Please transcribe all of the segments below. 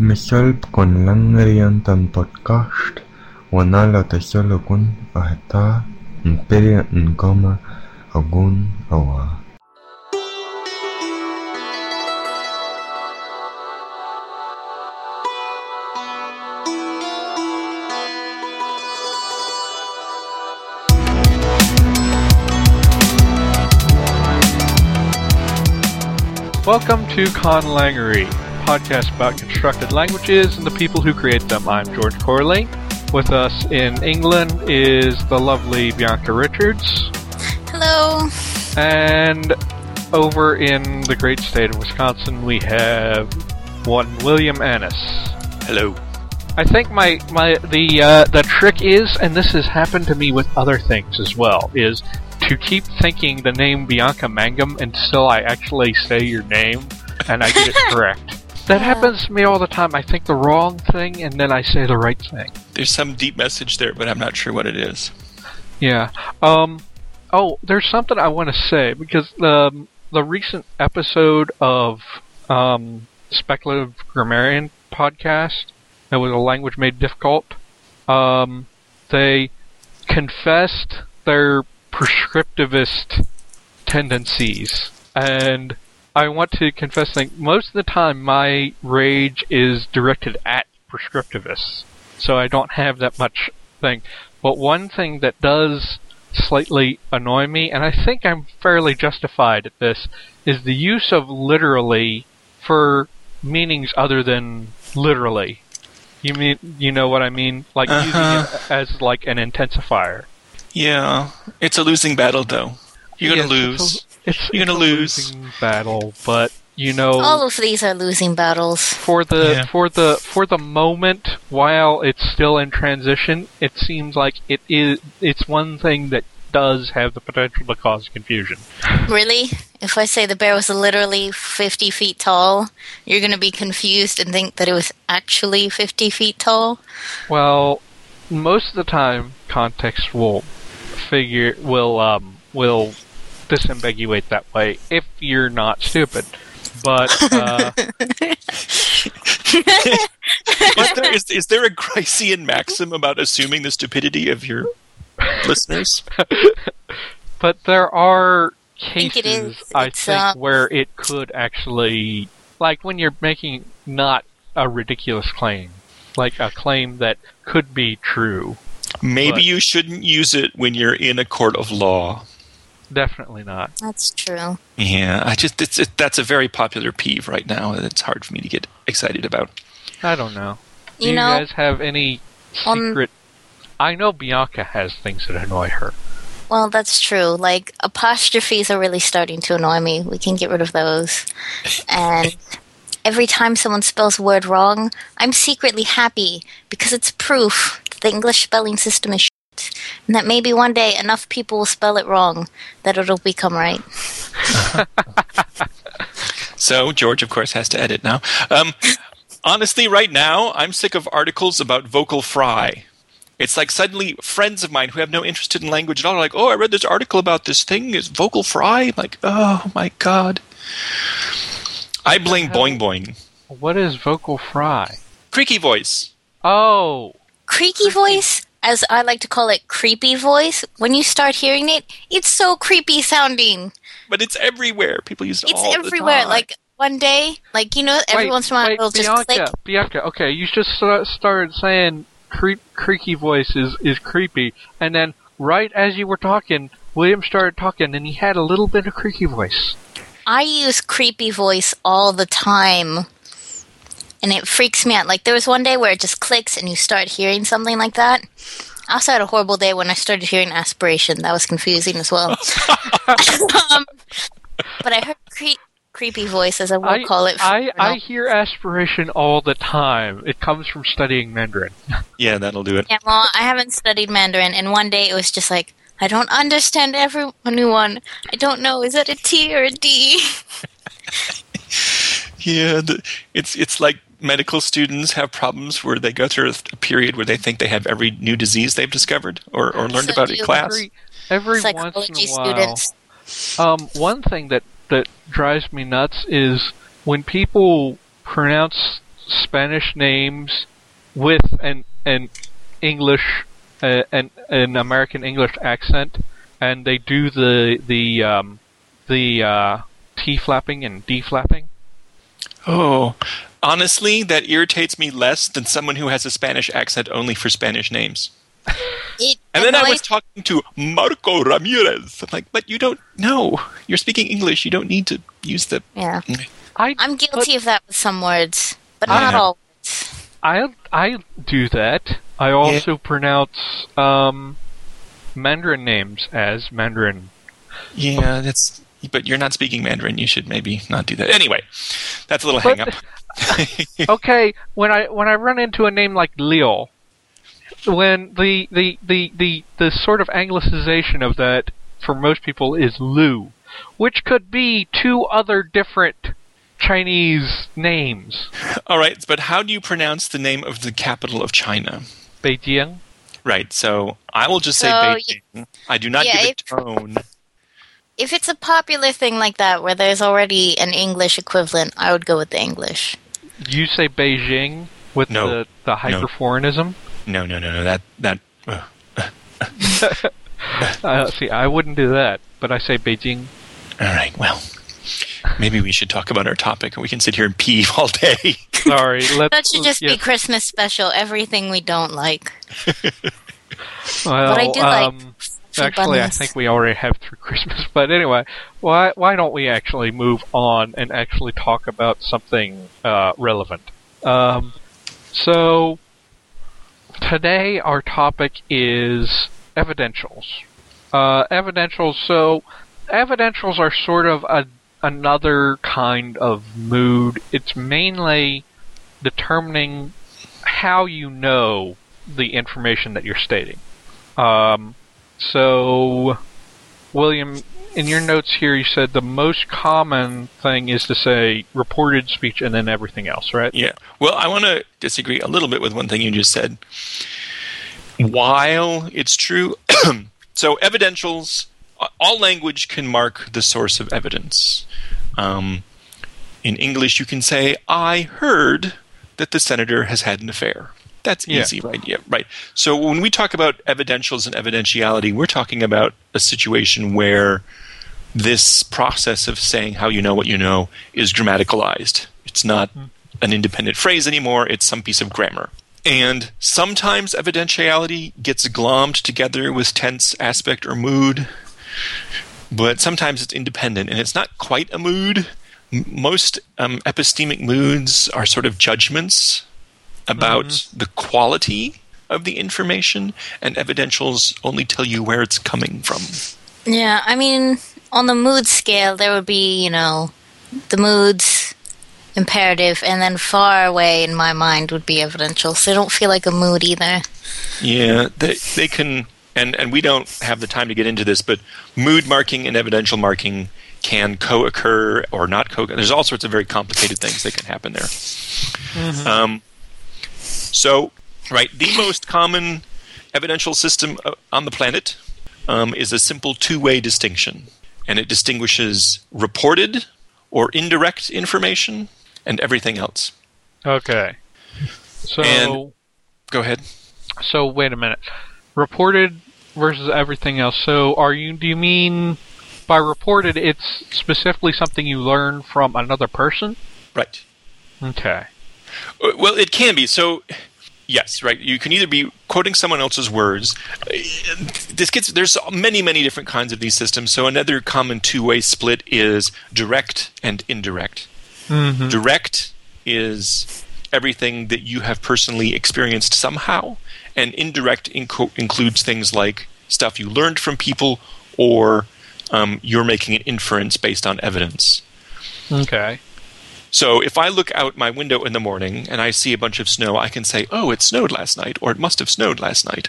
Misal con langrian tan podcast, wanala tesolo kun ahta, imperia ngoma, agun awa. Welcome to Conlangery, podcast about constructed languages and the people who create them. I'm George Corley. With us in England is the lovely Bianca Richards. Hello. And over in the great state of Wisconsin, we have one William Annis. Hello. I think my my the uh, the trick is, and this has happened to me with other things as well, is to keep thinking the name Bianca Mangum until I actually say your name and I get it correct. That Yeah. happens to me all the time. I think the wrong thing and then I say the right thing. There's some deep message there, but I'm not sure what it is. Yeah. Um. Oh, there's something I want to say because um, the recent episode of um, Speculative Grammarian podcast that was a language made difficult. Um, they confessed their prescriptivist tendencies, and I want to confess that most of the time my rage is directed at prescriptivists, so I don't have that much thing. But one thing that does slightly annoy me, and I think I'm fairly justified at this, is the use of literally for meanings other than literally. You mean you know what I mean? Like using Uh-huh. it as like an intensifier. Yeah, it's a losing battle, though. You're gonna Yes, lose. It's, You're gonna a lose. battle, but you know All of these are losing battles. for the Yeah. for the for the moment while it's still in transition, it seems like it is it's one thing that does have the potential to cause confusion. Really? If I say the bear was literally 50 feet tall, you're going to be confused and think that it was actually 50 feet tall? Well, most of the time, context will figure will um will disambiguate that way if you're not stupid. But uh, is, there, is, is there a Gricean maxim about assuming the stupidity of your listeners? but there are think it cases. I think uh, where it could actually like when you're making not a ridiculous claim, like a claim that could be true. Maybe But- you shouldn't use it when you're in a court of law. Definitely not. That's true. Yeah, I just it's it, that's a very popular peeve right now that it's hard for me to get excited about. I don't know. Do You you, know, guys have any on- secret? I know Bianca has things that annoy her. Well, that's true. Like, apostrophes are really starting to annoy me. We can get rid of those. And every time someone spells a word wrong, I'm secretly happy because it's proof that the English spelling system is shit. And that maybe one day enough people will spell it wrong that it'll become right. So George, of course, has to edit now. Um, honestly, right now, I'm sick of articles about vocal fry. It's like suddenly friends of mine who have no interest in language at all are like, "Oh, I read this article about this thing. Is vocal fry?" I'm like, "Oh my god!" I blame hell? Boing Boing. What is vocal fry? Creaky voice. Oh, Creaky voice, as I like to call it, creepy voice, when you start hearing it, it's so creepy sounding. But it's everywhere. People use it It's all the everywhere. Like, one day, like, you know, every wait, once in a while wait, it'll just Bianca, click. Bianca. Okay, you just sta- started saying creep, creaky voice is, is creepy, and then right as you were talking, William started talking, and he had a little bit of creaky voice. I use creepy voice all the time. And it freaks me out. Like there was one day where it just clicks and you start hearing something like that. I also had a horrible day when I started hearing aspiration. That was confusing as well. um, but I heard cre- creepy voices. I will I, call it. I, I hear aspiration all the time. It comes from studying Mandarin. yeah, that'll do it. yeah, well, I haven't studied Mandarin, and one day it was just like, I don't understand everyone. I don't know. Is that a T or a D? Yeah, the, it's it's like medical students have problems where they go through a period where they think they have every new disease they've discovered or, or learned So about in class. Every, every once Psychology in a while. Um, one thing that that drives me nuts is when people pronounce Spanish names with an an English uh, an an American English accent, and they do the the um, the uh, T flapping and D flapping. Oh, honestly, that irritates me less than someone who has a Spanish accent only for Spanish names. It And then I was talking to Marco Ramirez. I'm like, but you don't know. You're speaking English. You don't need to use the. Yeah, I I'm guilty of that with some words, but I not all words. I I do that. I also pronounce um, Mandarin names as Mandarin. Yeah, that's. But you're not speaking Mandarin. You should maybe not do that. Anyway, that's a little But- hang up. okay, when I when I run into a name like Leo, when the the the the, the sort of anglicization of that for most people is Lu, which could be two other different Chinese names. All right, but how do you pronounce the name of the capital of China? Beijing. Right, so I will just say So, Beijing. I do not yeah, give a if- tone. If it's a popular thing like that, where there's already an English equivalent, I would go with the English. You say Beijing with No. the the hyperforeignism. No, no, no, no. That that. Uh, Uh, see, I wouldn't do that, but I say Beijing. all right, well, maybe we should talk about our topic, and we can sit here and peeve all day. Sorry, let's. That should just yeah, be Christmas special. Everything we don't like. Well, but I do like Actually, I think we already have through Christmas. But anyway, why why don't we actually move on and actually talk about something uh, relevant? Um, so today our topic is evidentials. Uh, evidentials. So evidentials are sort of a another kind of mood. It's mainly determining how you know the information that you're stating. Um, so, William, in your notes here, you said the most common thing is to say reported speech and then everything else, right? Yeah. Well, I want to disagree a little bit with one thing you just said. While it's true, so evidentials, all language can mark the source of evidence. Um, in English, you can say, I heard that the senator has had an affair. That's Yeah. easy, right? Yeah, right. So when we talk about evidentials and evidentiality, we're talking about a situation where this process of saying how you know what you know is grammaticalized. It's not an independent phrase anymore, it's some piece of grammar. And sometimes evidentiality gets glommed together with tense aspect or mood, but sometimes it's independent and it's not quite a mood. Most um, epistemic moods are sort of judgments about the quality of the information, and evidentials only tell you where it's coming from. Yeah, I mean, on the mood scale, there would be, you know, the moods imperative, and then far away in my mind would be evidential. So I don't feel like a mood either. Yeah, they they can, and and we don't have the time to get into this, but mood marking and evidential marking can co-occur or not co occur. There's all sorts of very complicated things that can happen there. Um, so, right, the most common evidential system uh, on the planet um, is a simple two-way distinction, and it distinguishes reported or indirect information and everything else. Okay. So, And- Go ahead. so wait a minute. Reported versus everything else. So, are you? Do you mean by reported, it's specifically something you learn from another person? Right. Okay. Uh, Well, it can be. So, yes, right. You can either be quoting someone else's words. This gets there's many, many different kinds of these systems. So, another common two-way split is direct and indirect. Direct is everything that you have personally experienced somehow, and indirect inco- includes things like stuff you learned from people or um, you're making an inference based on evidence. Okay. So if I look out my window in the morning and I see a bunch of snow, I can say, "Oh, it snowed last night," or "It must have snowed last night."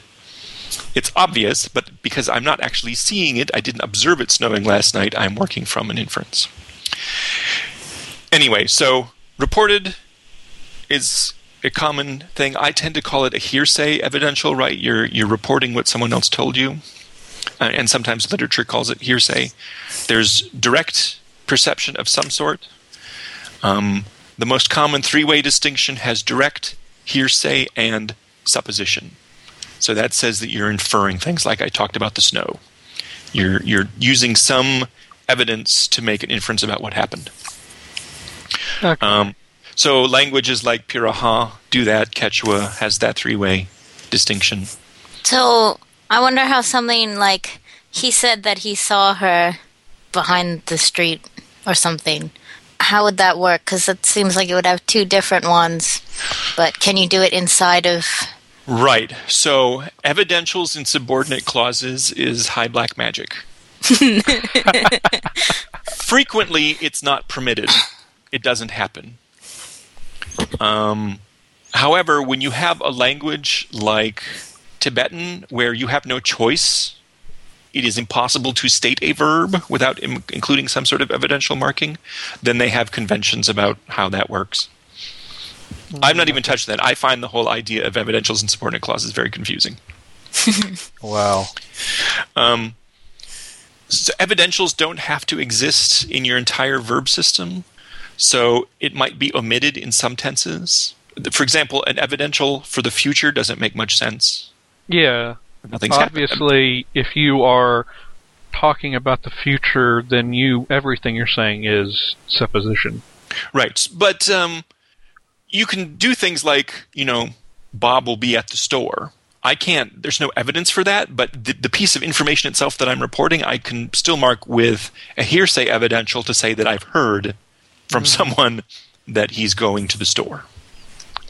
It's obvious, but because I'm not actually seeing it, I didn't observe it snowing last night. I'm working from an inference. Anyway, so reported is a common thing. I tend to call it a hearsay evidential, right? You're you're reporting what someone else told you. Uh, and sometimes literature calls it hearsay. There's direct perception of some sort. Um, the most common three way distinction has direct, hearsay, and supposition. So that says that you're inferring things like I talked about the snow. You're, you're using some evidence to make an inference about what happened. Okay. Um, so languages like Piraha do that. Quechua has that three way distinction. So I wonder how something like he said that he saw her behind the street or something. How would that work? Because it seems like it would have two different ones. But can you do it inside of? Right. So evidentials in subordinate clauses is high black magic. Frequently, it's not permitted. It doesn't happen. Um, however, when you have a language like Tibetan, where you have no choice, it is impossible to state a verb without Im- including some sort of evidential marking, then they have conventions about how that works. I've not even touched that. I find the whole idea of evidentials and subordinate clauses very confusing. Wow. Um, so evidentials don't have to exist in your entire verb system, so it might be omitted in some tenses. For example, an evidential for the future doesn't make much sense. Yeah. Nothing's happened. Obviously, if you are talking about the future, then you everything you're saying is supposition. Right. But um, you can do things like, you know, Bob will be at the store. I can't, there's no evidence for that, but the, the piece of information itself that I'm reporting, I can still mark with a hearsay evidential to say that I've heard from someone that he's going to the store.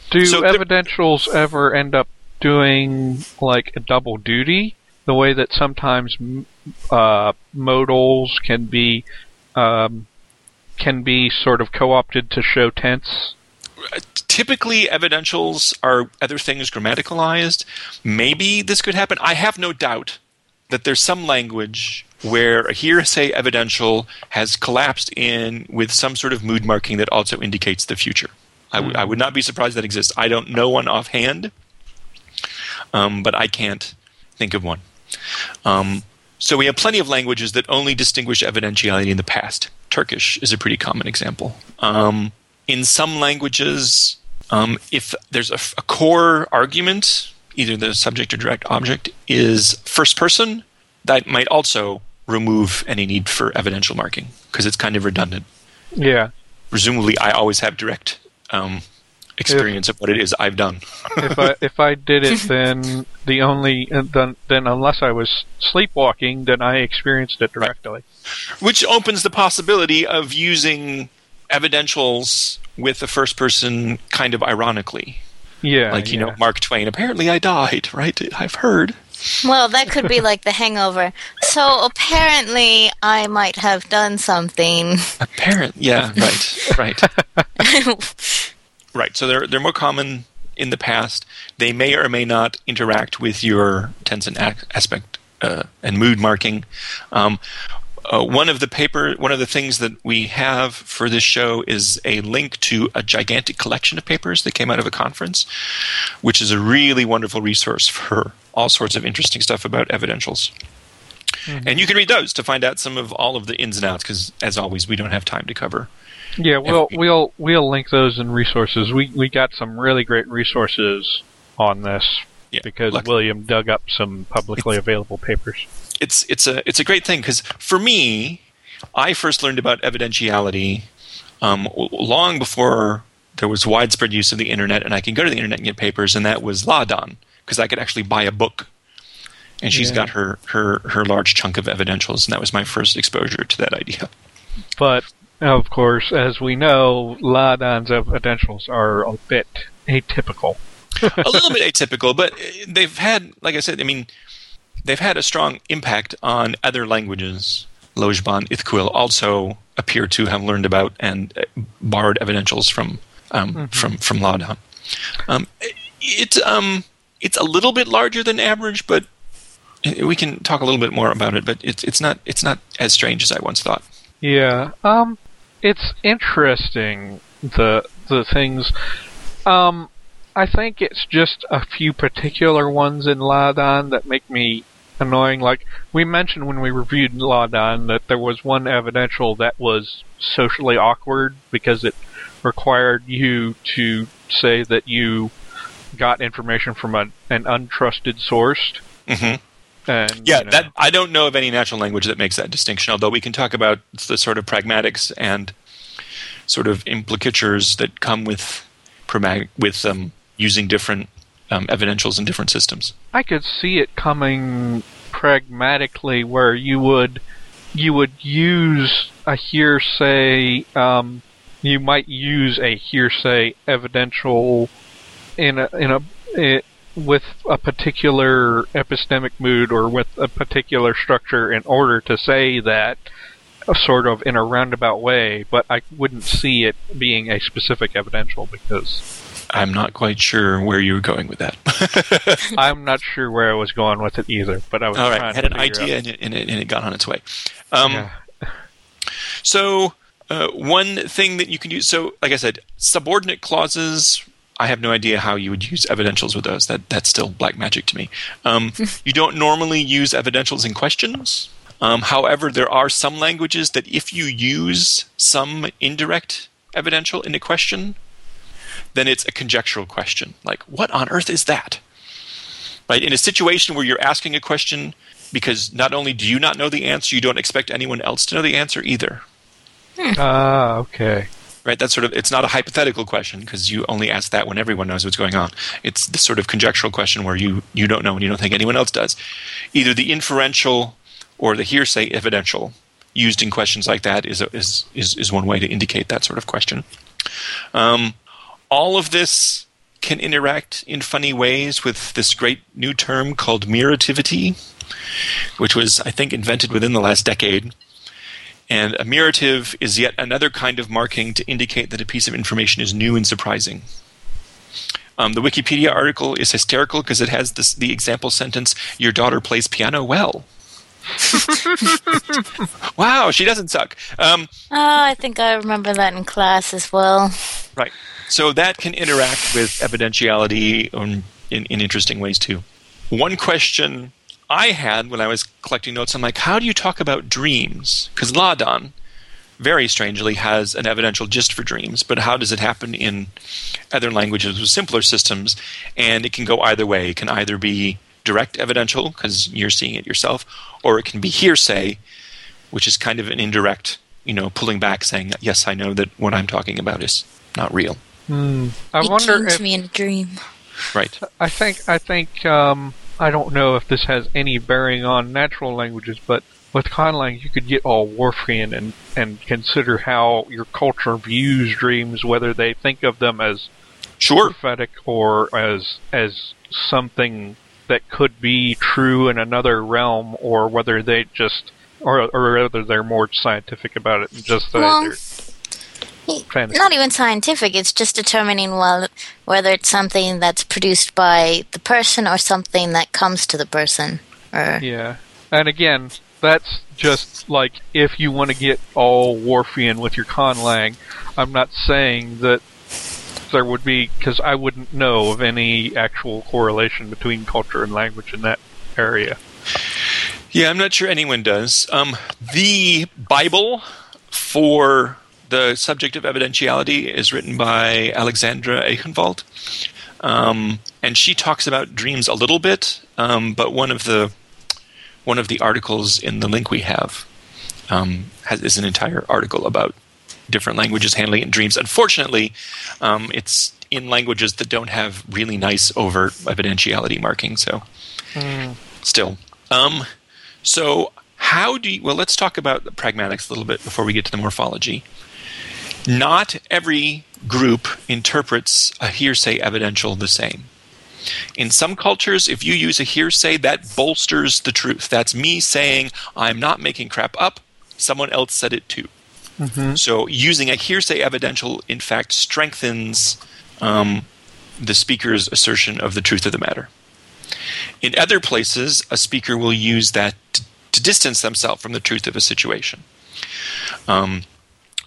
Do So evidentials ever end up doing like a double duty? The way that sometimes uh, modals can be um, can be sort of co-opted to show tense. typically evidentials are other things grammaticalized. Maybe this could happen. I have no doubt that there's some language where a hearsay evidential has collapsed in with some sort of mood marking that also indicates the future. I, w- I would not be surprised that exists. I don't know one offhand, um, but I can't think of one. Um, so we have plenty of languages that only distinguish evidentiality in the past. Turkish is a pretty common example. Um, in some languages, um, if there's a core argument, either the subject or direct object is first person, that might also remove any need for evidential marking because it's kind of redundant. Yeah. Presumably, I always have direct um, experience of what it is I've done. if I if I did it, then the only uh, then then unless I was sleepwalking, then I experienced it directly. which opens the possibility of using evidentials with the first person kind of ironically Yeah. like you yeah. know mark twain apparently i died right i've heard Well, that could be like the hangover. So apparently, I might have done something. apparent yeah right right right so they're they're more common in the past they may or may not interact with your tense and ac- aspect uh, and mood marking um, uh, one of the paper, one of the things that we have for this show is a link to a gigantic collection of papers that came out of a conference, which is a really wonderful resource for all sorts of interesting stuff about evidentials. And you can read those to find out some of all of the ins and outs, because as always, we don't have time to cover. Yeah, we'll we'll we'll link those in resources. We we got some really great resources on this Yeah, because William dug up some publicly available papers. it's it's a it's a great thing because for me, I first learned about evidentiality um, long before there was widespread use of the internet, and I can go to the internet and get papers, and that was Láadan because I could actually buy a book, and she's Yeah. got her her her large chunk of evidentials, and that was my first exposure to that idea. But of course, as we know, Láadan's evidentials are a bit atypical. a little bit atypical, but they've had, like I said, I mean, they've had a strong impact on other languages. Lojban, Ithkuil also appear to have learned about and uh, borrowed evidentials from um, from from Láadan. Um, it um, it's a little bit larger than average, but we can talk a little bit more about it. But it's it's not it's not as strange as I once thought. Yeah. Um it's interesting the the things um I think it's just a few particular ones in Láadan that make me annoying. Like we mentioned when we reviewed Láadan that there was one evidential that was socially awkward because it required you to say that you got information from a, an untrusted source. hmm And Yeah, you know, that I don't know of any natural language that makes that distinction. Although we can talk about the sort of pragmatics and sort of implicatures that come with with um, using different um, evidentials in different systems. I could see it coming pragmatically where you would you would use a hearsay um, you might use a hearsay evidential in a in a with a particular epistemic mood or with a particular structure in order to say that uh, sort of in a roundabout way but I wouldn't see it being a specific evidential because I'm not quite sure where you were going with that. I'm not sure where I was going with it either but I was All trying right, to had an idea and it, and, it, and it got on its way. Um, Yeah. So, uh, one thing that you can use, so like I said, subordinate clauses. I have no idea how you would use evidentials with those. That that's still black magic to me. Um, you don't normally use evidentials in questions. Um, however, there are some languages that if you use some indirect evidential in a question, then it's a conjectural question. Like, what on earth is that? Right? In a situation where you're asking a question because not only do you not know the answer, you don't expect anyone else to know the answer either. Ah, okay. Right? That's sort of it's not a hypothetical question because you only ask that when everyone knows what's going on. It's the sort of conjectural question where you you don't know and you don't think anyone else does. Either the inferential or the hearsay evidential used in questions like that is a, is, is is one way to indicate that sort of question. Um, all of this can interact in funny ways with this great new term called mirativity, which was, I think, invented within the last decade. And a mirative is yet another kind of marking to indicate that a piece of information is new and surprising. Um, the Wikipedia article is hysterical because it has this, the example sentence, Your daughter plays piano well. wow, she doesn't suck. Um, Oh, I think I remember that in class as well. Right. So that can interact with evidentiality in, in interesting ways too. One question I had when I was collecting notes, I'm like, how do you talk about dreams? Because Láadan, very strangely, has an evidential gist for dreams, but how does it happen in other languages with simpler systems? And it can go either way. It can either be direct evidential, because you're seeing it yourself, or it can be hearsay, which is kind of an indirect, you know, pulling back, saying, yes, I know that what I'm talking about is not real. Hmm. I it wonder came to if me in a dream. Right. I think I think um, I don't know if this has any bearing on natural languages, but with conlang you could get all Whorfian and and consider how your culture views dreams, whether they think of them as Sure. prophetic or as as something that could be true in another realm, or whether they just or or whether they're more scientific about it and just that Well, they're fantasy. Not even scientific. It's just determining well, whether it's something that's produced by the person or something that comes to the person. Or Yeah. And again, that's just like if you want to get all Whorfian with your conlang. I'm not saying that there would be, because I wouldn't know of any actual correlation between culture and language in that area. Yeah, I'm not sure anyone does. Um, the Bible for the subject of evidentiality is written by Alexandra Aikhenvald. Um, and she talks about dreams a little bit, um, but one of the one of the articles in the link we have um, has, is an entire article about different languages handling dreams. Unfortunately, um, it's in languages that don't have really nice overt evidentiality marking. So, still, um, so how do you? Well, let's talk about the pragmatics a little bit before we get to the morphology. Not every group interprets a hearsay evidential the same. In some cultures, if you use a hearsay, that bolsters the truth. That's me saying, I'm not making crap up. Someone else said it too. So using a hearsay evidential, in fact, strengthens um, the speaker's assertion of the truth of the matter. In other places, a speaker will use that to, to distance themselves from the truth of a situation. Um,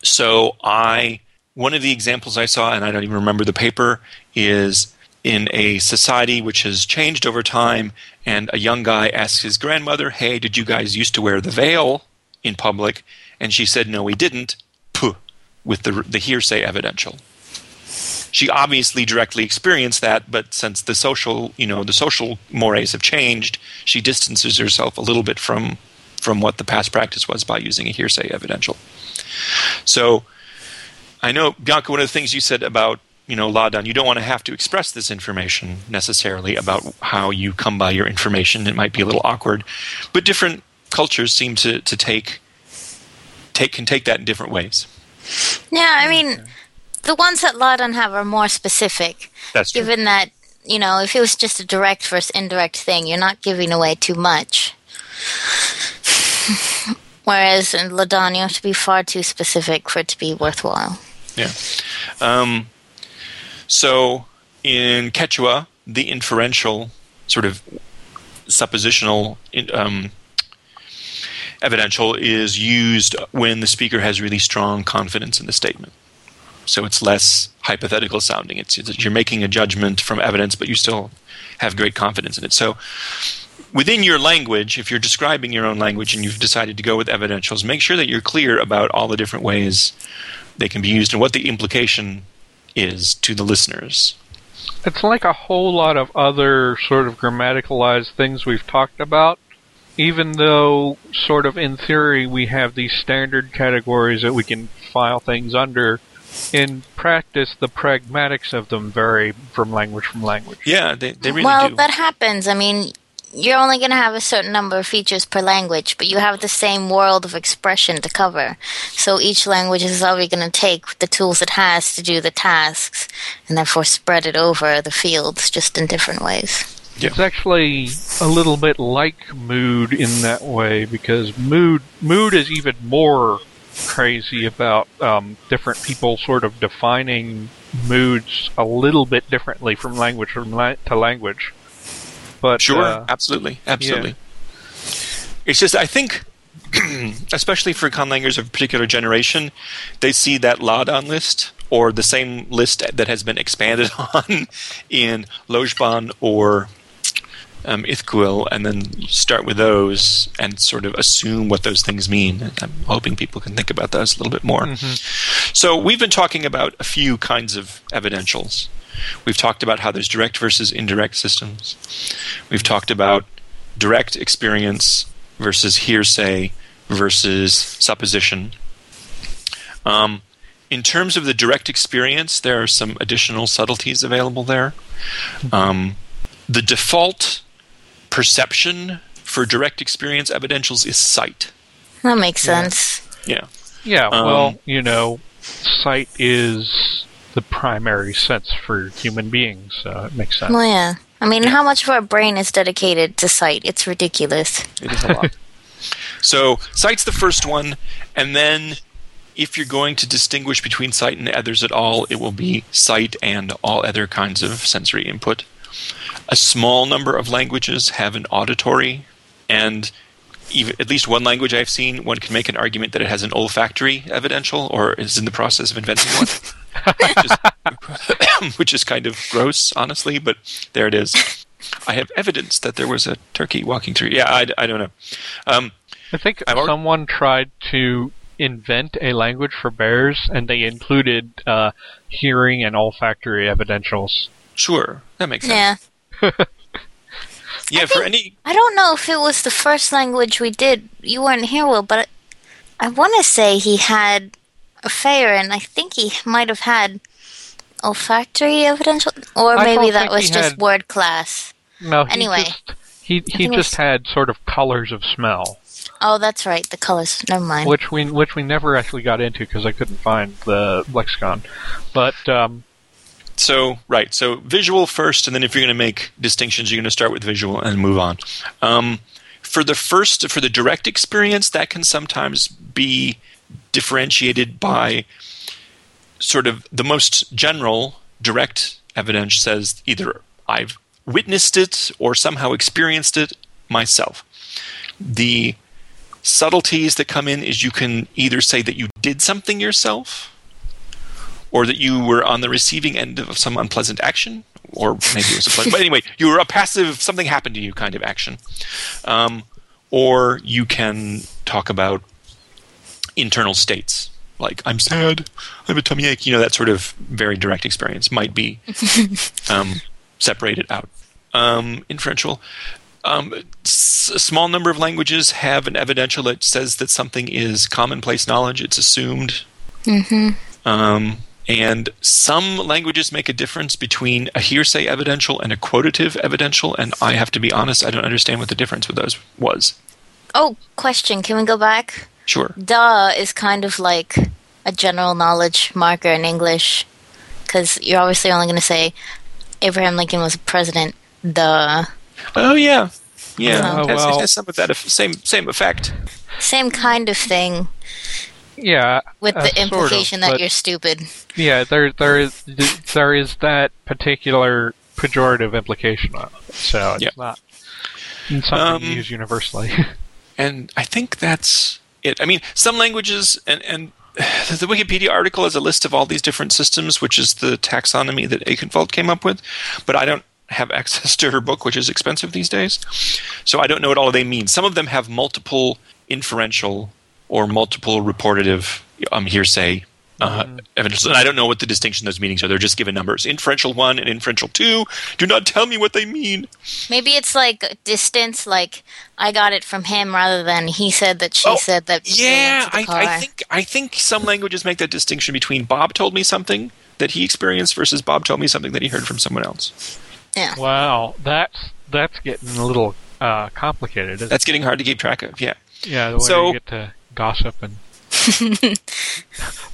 so I, one of the examples I saw, and I don't even remember the paper, is in a society which has changed over time, and a young guy asks his grandmother, "Hey, did you guys used to wear the veil in public?" And she said, "No, we didn't." Puh. with the the hearsay evidential. She obviously directly experienced that, but since the social, you know, the social mores have changed, she distances herself a little bit from from what the past practice was by using a hearsay evidential. So, I know Bianca. One of the things you said about you know Láadan, you don't want to have to express this information necessarily about how you come by your information. It might be a little awkward, but different cultures seem to to take take can take that in different ways. Yeah, I mean, the ones that Láadan have are more specific. That's true. Given that, you know, if it was just a direct versus indirect thing, you're not giving away too much. Whereas in Láadan, you have to be far too specific for it to be worthwhile. Yeah. Um, so in Quechua, the inferential sort of suppositional um, evidential is used when the speaker has really strong confidence in the statement. So it's less hypothetical sounding. It's, it's you're making a judgment from evidence, but you still have great confidence in it. So within your language, if you're describing your own language and you've decided to go with evidentials, make sure that you're clear about all the different ways they can be used and what the implication is to the listeners. It's like a whole lot of other sort of grammaticalized things we've talked about. Even though, sort of in theory, we have these standard categories that we can file things under, in practice, the pragmatics of them vary from language from language. Yeah, they, they really well, do. that happens. I mean, you're only going to have a certain number of features per language, but you have the same world of expression to cover. So each language is already going to take the tools it has to do the tasks, and therefore spread it over the fields just in different ways. Yeah. It's actually a little bit like mood in that way because mood mood is even more crazy about um, different people sort of defining moods a little bit differently from language from to language. But Sure, uh, absolutely, absolutely. It's just I think, especially for conlangers of a particular generation, they see that Láadan list or the same list that has been expanded on in Lojban or um, Ithkuil, and then start with those and sort of assume what those things mean. I'm hoping people can think about those a little bit more. So we've been talking about a few kinds of evidentials. We've talked about how there's direct versus indirect systems. We've talked about direct experience versus hearsay versus supposition. Um, in terms of the direct experience, there are some additional subtleties available there. Um, the default perception for direct experience evidentials is sight. That makes sense. Yeah. yeah, Um, well, you know, sight is the primary sense for human beings, so it makes sense. Well, yeah. I mean, how much of our brain is dedicated to sight? It's ridiculous. It is a lot. so sight's the first one, and then if you're going to distinguish between sight and others at all, it will be sight and all other kinds of sensory input. A small number of languages have an auditory, and even at least one language I've seen, one can make an argument that it has an olfactory evidential, or is in the process of inventing one. which, is, which is kind of gross, honestly, but there it is. I have evidence that there was a turkey walking through. Yeah, I, I don't know. Um, I think I've already- someone tried to invent a language for bears, and they included uh, hearing and olfactory evidentials. sure, that makes sense. Yeah. Yeah, for any I don't know if it was the first language we did. You weren't here, Will, but I want to say he had a fair, and I think he might have had olfactory evidential, or I maybe that was just had- word class. No, he Anyway. just, he he just was- had sort of colors of smell, Oh, that's right, the colors. Never mind. which we which we never actually got into because I couldn't find the lexicon. But um, so right. So visual first, and then if you're going to make distinctions, you're going to start with visual and move on. Um, for the first, for the direct experience, that can sometimes be differentiated by sort of the most general direct evidence says either I've witnessed it or somehow experienced it myself. The subtleties that come in is you can either say that you did something yourself or that you were on the receiving end of some unpleasant action or maybe it was a pleasant but anyway you were a passive something happened to you kind of action um, or you can talk about internal states like I'm sad, I have a tummy ache. You know that sort of very direct experience might be um, separated out. Um, inferential. Um, s- a small number of languages have an evidential that says that something is commonplace knowledge. It's assumed. Um, and some languages make a difference between a hearsay evidential and a quotative evidential. And I have to be honest, I don't understand what the difference with those was. Oh, question. Can we go back? Sure. Duh is kind of like a general knowledge marker in English because you're obviously only going to say Abraham Lincoln was a president. Duh. Oh yeah, yeah. Oh, it, has, well. it has some of that same same effect. Same kind of thing Yeah, with uh, the sort of, implication that you're stupid. Yeah, there there is there is that particular pejorative implication of it, so it's Yeah. not something Um, used universally. and I think that's it. I mean, some languages and and the Wikipedia article has a list of all these different systems, which is the taxonomy that Aikhenvald came up with, but I don't have access to her book, which is expensive these days, so I don't know what all they mean. Some of them have multiple inferential or multiple reportative um, hearsay. Uh, evidence, and I don't know what the distinction those meanings are. They're just given numbers. Inferential one and inferential two. Do not tell me what they mean. Maybe it's like distance, like I got it from him rather than he said that she Oh, said that. Yeah, I. I think I think some languages make that distinction between Bob told me something that he experienced versus Bob told me something that he heard from someone else. Yeah. wow, that's that's getting a little uh, complicated. Isn't That's getting hard to keep track of. Yeah. Yeah, the way so- you get to gossip and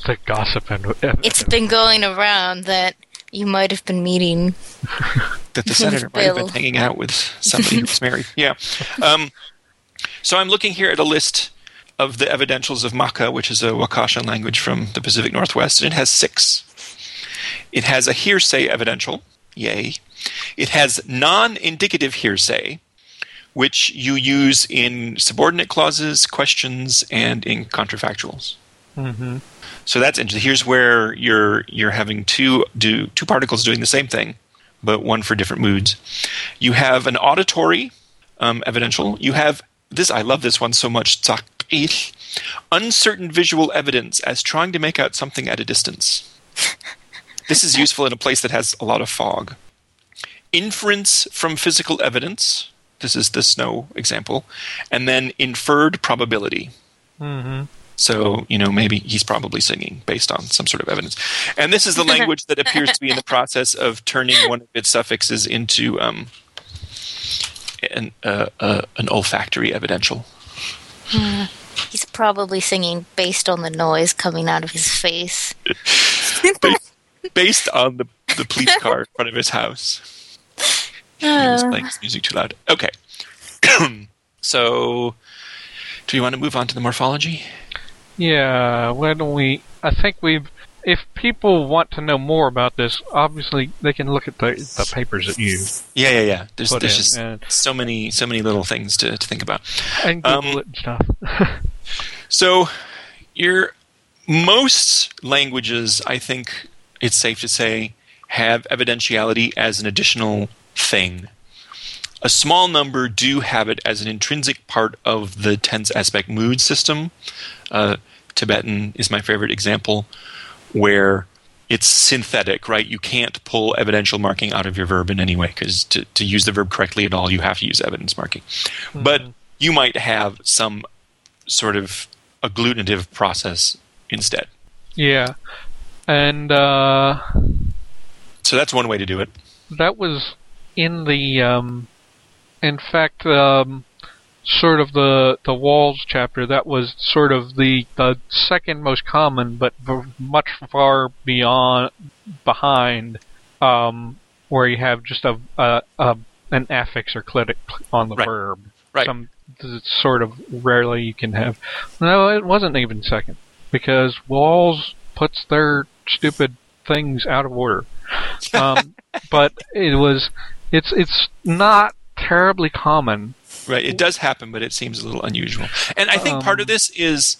the gossip and It's been going around that you might have been meeting. that the senator might have been hanging out with somebody who was married. Yeah. Um, so I'm looking here at a list of the evidentials of Makah, which is a Wakashan language from the Pacific Northwest, and it has six. It has a hearsay evidential, yay. It has non-indicative hearsay, which you use in subordinate clauses, questions, and in contrafactuals. hmm So that's interesting. Here's where you're you're having two do two particles doing the same thing, but one for different moods. You have an auditory um, evidential. You have this. I love this one so much. Uncertain visual evidence as trying to make out something at a distance. This is useful in a place that has a lot of fog. Inference from physical evidence. This is the snow example, and then inferred probability. hmm So, you know, maybe he's probably singing based on some sort of evidence. And this is the language that appears to be in the process of turning one of its suffixes into um, an, uh, uh, an olfactory evidential. He's probably singing based on the noise coming out of his face. Based, based on the, the police car in front of his house. He was Uh, playing his music too loud. Okay. so, do you want to move on to the morphology? Yeah, why don't we? I think we've. If people want to know more about this, obviously they can look at the the papers that you Yeah, yeah, yeah. There's, there's just and- so many, so many little things to, to think about. and Um, it and stuff. So, your most languages, I think it's safe to say, have evidentiality as an additional thing. A small number do have it as an intrinsic part of the tense aspect mood system. Uh, Tibetan is my favorite example, where it's synthetic, right? You can't pull evidential marking out of your verb in any way because to, to use the verb correctly at all, you have to use evidence marking. But you might have some sort of agglutinative process instead. yeah, and uh, So that's one way to do it. that was in the. Um, in fact, um, sort of the the WALS chapter. That was sort of the the second most common, but v- much far beyond behind, um, where you have just a, a, a an affix or clitic on the Right. verb. Right. Some it's sort of rarely you can have. No, it wasn't even second because WALS puts their stupid things out of order. Um, but it was it's it's not terribly common. Right. It does happen, but it seems a little unusual. And I think part of this is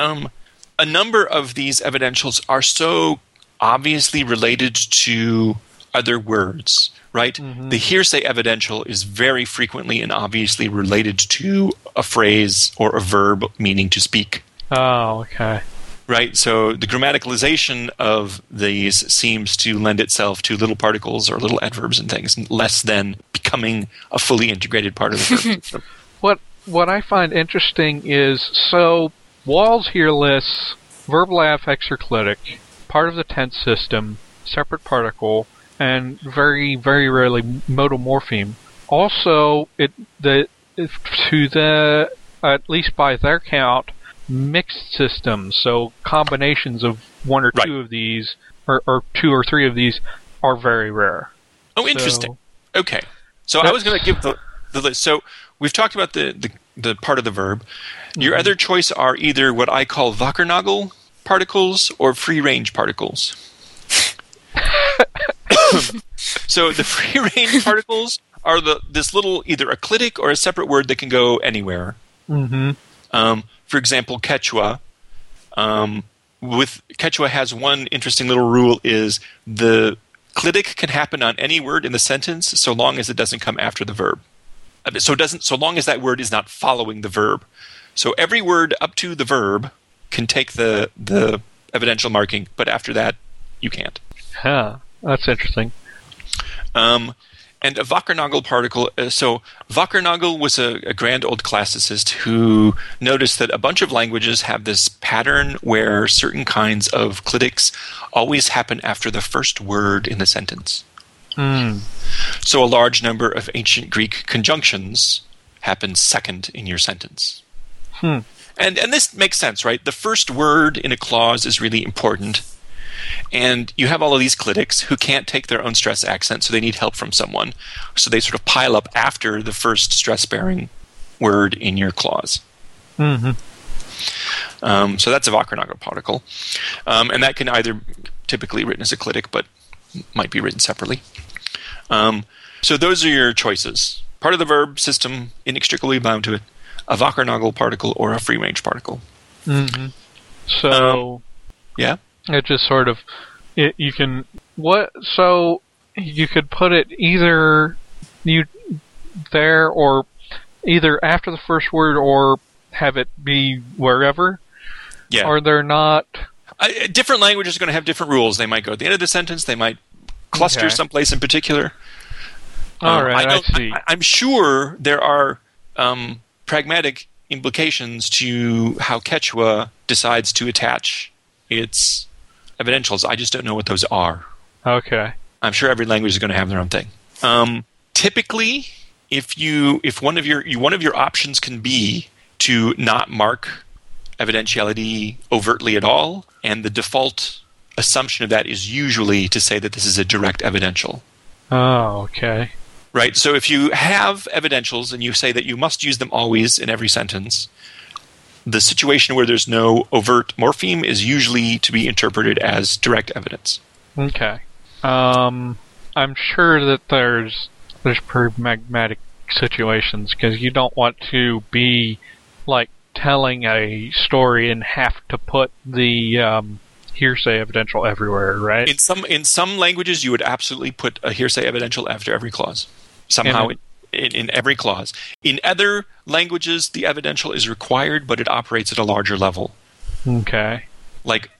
um, a number of these evidentials are so obviously related to other words, right? The hearsay evidential is very frequently and obviously related to a phrase or a verb meaning to speak. Oh, okay. Right? So the grammaticalization of these seems to lend itself to little particles or little adverbs and things, less than becoming a fully integrated part of the verb system. What what I find interesting is so WALS here lists verbal affix or clitic, part of the tense system, separate particle, and very very rarely modal morpheme. Also, it the to the at least by their count mixed systems, so combinations of one or Right. two of these or, or two or three of these are very rare. Oh, interesting. So- Okay. So I was going to give the, the list. So we've talked about the, the, the part of the verb. Your other choice are either what I call Wackernagel particles or free range particles. so the free range particles are the this little either a clitic or a separate word that can go anywhere. Mm-hmm. Um, for example, Quechua. Um, with Quechua has one interesting little rule: is the clitic can happen on any word in the sentence so long as it doesn't come after the verb. So it doesn't so long as that word is not following the verb. So every word up to the verb can take the the evidential marking, but after that, you can't. Huh. That's interesting. Um, and a Wackernagel particle. Uh, so Wackernagel was a, a grand old classicist who noticed that a bunch of languages have this pattern where certain kinds of clitics always happen after the first word in the sentence. Hmm. So a large number of ancient Greek conjunctions happen second in your sentence. Hmm. And and this makes sense, right? The first word in a clause is really important. And you have all of these clitics who can't take their own stress accent, so they need help from someone. So they sort of pile up after the first stress bearing word in your clause. Mm-hmm. Um, so that's a Wackernagel particle. Um, and that can either typically written as a clitic, but might be written separately. Um, so those are your choices. Part of the verb system, inextricably bound to it, a Wackernagel particle or a free range particle. Mm-hmm. So Yeah? It just sort of it, you can what so you could put it either you there or either after the first word or have it be wherever. Yeah. Are there not? I, different languages are going to have different rules. They might go at the end of the sentence. They might cluster Okay. someplace in particular. All Um, right, I, don't- see. I, am sure there are um, pragmatic implications to how Quechua decides to attach its evidentials. I just don't know what those are. okay. I'm sure every language is going to have their own thing. Um, typically, if you if one of your you, one of your options can be to not mark evidentiality overtly at all, and the default assumption of that is usually to say that this is a direct evidential. Oh, okay. Right. So if you have evidentials and you say that you must use them always in every sentence, the situation where there's no overt morpheme is usually to be interpreted as direct evidence. Okay. Um, I'm sure that there's there's pragmatic situations because you don't want to be like telling a story and have to put the um, hearsay evidential everywhere, right? In some in some languages, you would absolutely put a hearsay evidential after every clause. Somehow, And- in, in every clause. In other languages, the evidential is required, but it operates at a larger level. okay. Like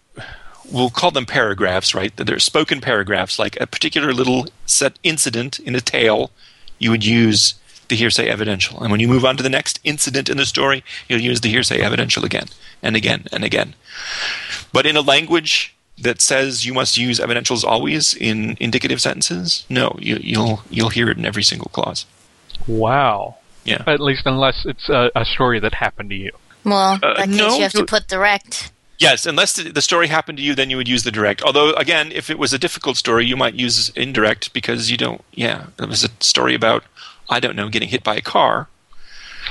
we'll call them paragraphs, right? They're spoken paragraphs, like a particular little set incident in a tale. You would use the hearsay evidential, and when you move on to the next incident in the story, you'll use the hearsay evidential again and again and again. But in a language that says you must use evidentials always in indicative sentences, no, you, you'll you'll hear it in every single clause. Wow. Yeah. At least unless it's a, a story that happened to you. Well, Uh, in that case, no, you have to put direct. Yes, unless the, the story happened to you, then you would use the direct. Although, again, if it was a difficult story, you might use indirect because you don't. Yeah, it was a story about I don't know getting hit by a car.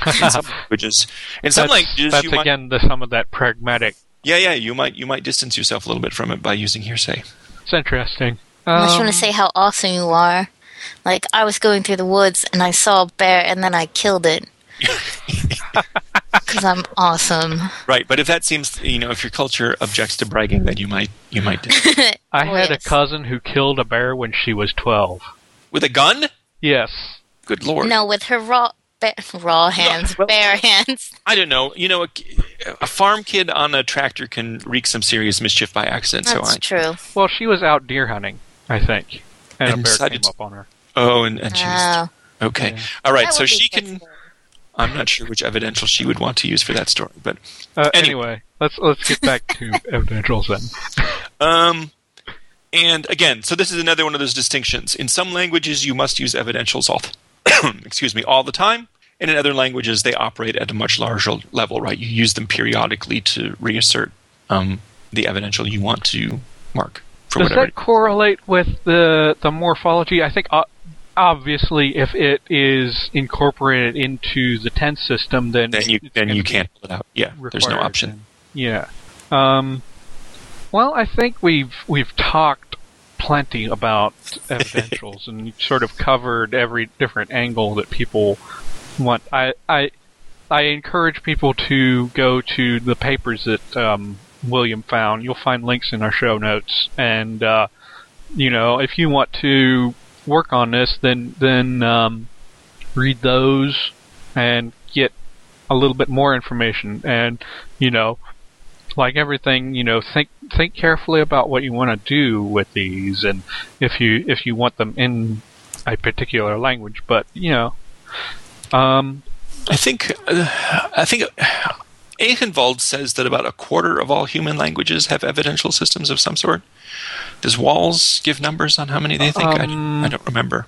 In some languages, in some that's languages, that's you might. again the some of that pragmatic. Yeah, yeah, you might you might distance yourself a little bit from it by using hearsay. It's interesting. Unless you Um, want to say how awesome you are. Like, I was going through the woods and I saw a bear and then I killed it. Because I'm awesome. Right, but if that seems, you know, if your culture objects to bragging, then you might you might I Oh, had a cousin who killed a bear when she was twelve. with a gun. Yes. Good lord! No, with her raw, ba- raw hands, well- bare hands. I don't know. You know, a, a farm kid on a tractor can wreak some serious mischief by accident. That's so I, true. Well, she was out deer hunting, I think, and, And a bear decided came up on her. oh, and, and she was Oh, okay. Yeah. All right, that so she can. story. I'm not sure which evidential she would want to use for that story, but Uh, Anyway. anyway, let's let's get back to evidentials then. Um, and again, so this is another one of those distinctions. In some languages, you must use evidentials all, excuse me, all the time. And in other languages, they operate at a much larger level, right? You use them periodically to reassert um, the evidential you want to mark for Does that correlate with the the morphology? I think uh, obviously, if it is incorporated into the tense system, then then you then you can't pull it out. Yeah, there's no option. then. Yeah. Um, well, I think we've we've talked plenty about evidentials and sort of covered every different angle that people want. I I I encourage people to go to the papers that um, William found. You'll find links in our show notes, and uh, you know if you want to work on this, then then um, read those and get a little bit more information. And you know, like everything, you know, think think carefully about what you want to do with these, and if you if you want them in a particular language. But you know, um, I think uh, I think Aikhenvald says that about a quarter of all human languages have evidential systems of some sort. Does WALS give numbers on how many they think? Um, I, I don't remember.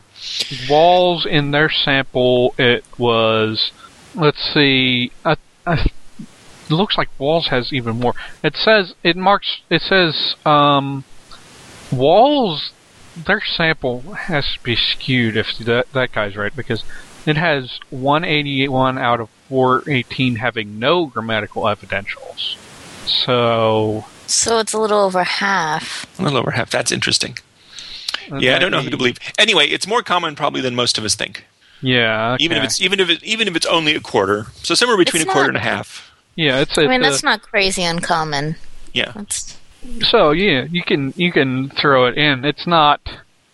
WALS in their sample, it was let's see, uh, uh, it looks like WALS has even more. It says it marks. It says um, WALS. Their sample has to be skewed if that that guy's right because it has 181 out of 418 having no grammatical evidentials. So So it's a little over half. A little over half. That's interesting. Yeah, I don't know who to believe. Anyway, it's more common probably than most of us think. Yeah, Even if it's even if it, even if it's only a quarter. So somewhere between It's a quarter not- and a half. yeah, it's. I it's mean, a- that's not crazy uncommon. Yeah. That's So yeah, you can you can throw it in. It's not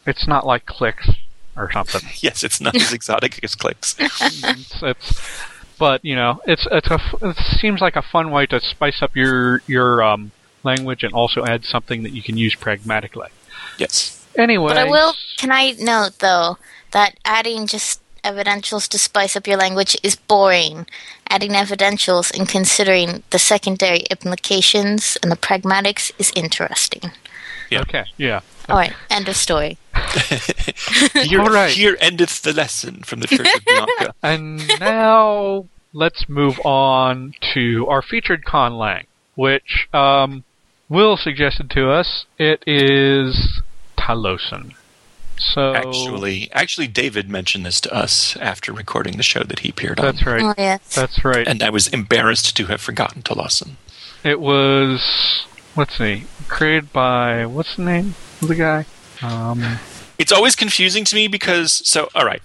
it's not like clicks or something. Yes, it's not as exotic as clicks. it's, it's but you know it's it's a f- it seems like a fun way to spice up your your um, language and also add something that you can use pragmatically. Yes. Anyway, But I will. Can I note though that adding just evidentials to spice up your language is boring. Adding evidentials and considering the secondary implications and the pragmatics is interesting. Yeah. Okay, yeah. All right, end of story. Here, All right. here endeth the lesson from the Church of Bianca. And now let's move on to our featured conlang, which um, Will suggested to us. It is Talossan. So Actually, actually, David mentioned this to us after recording the show that he appeared on, that's right. Oh yes. That's right. and I was embarrassed to have forgotten to listen. It was let's see, created by what's the name of the guy? Um, It's always confusing to me because so all right.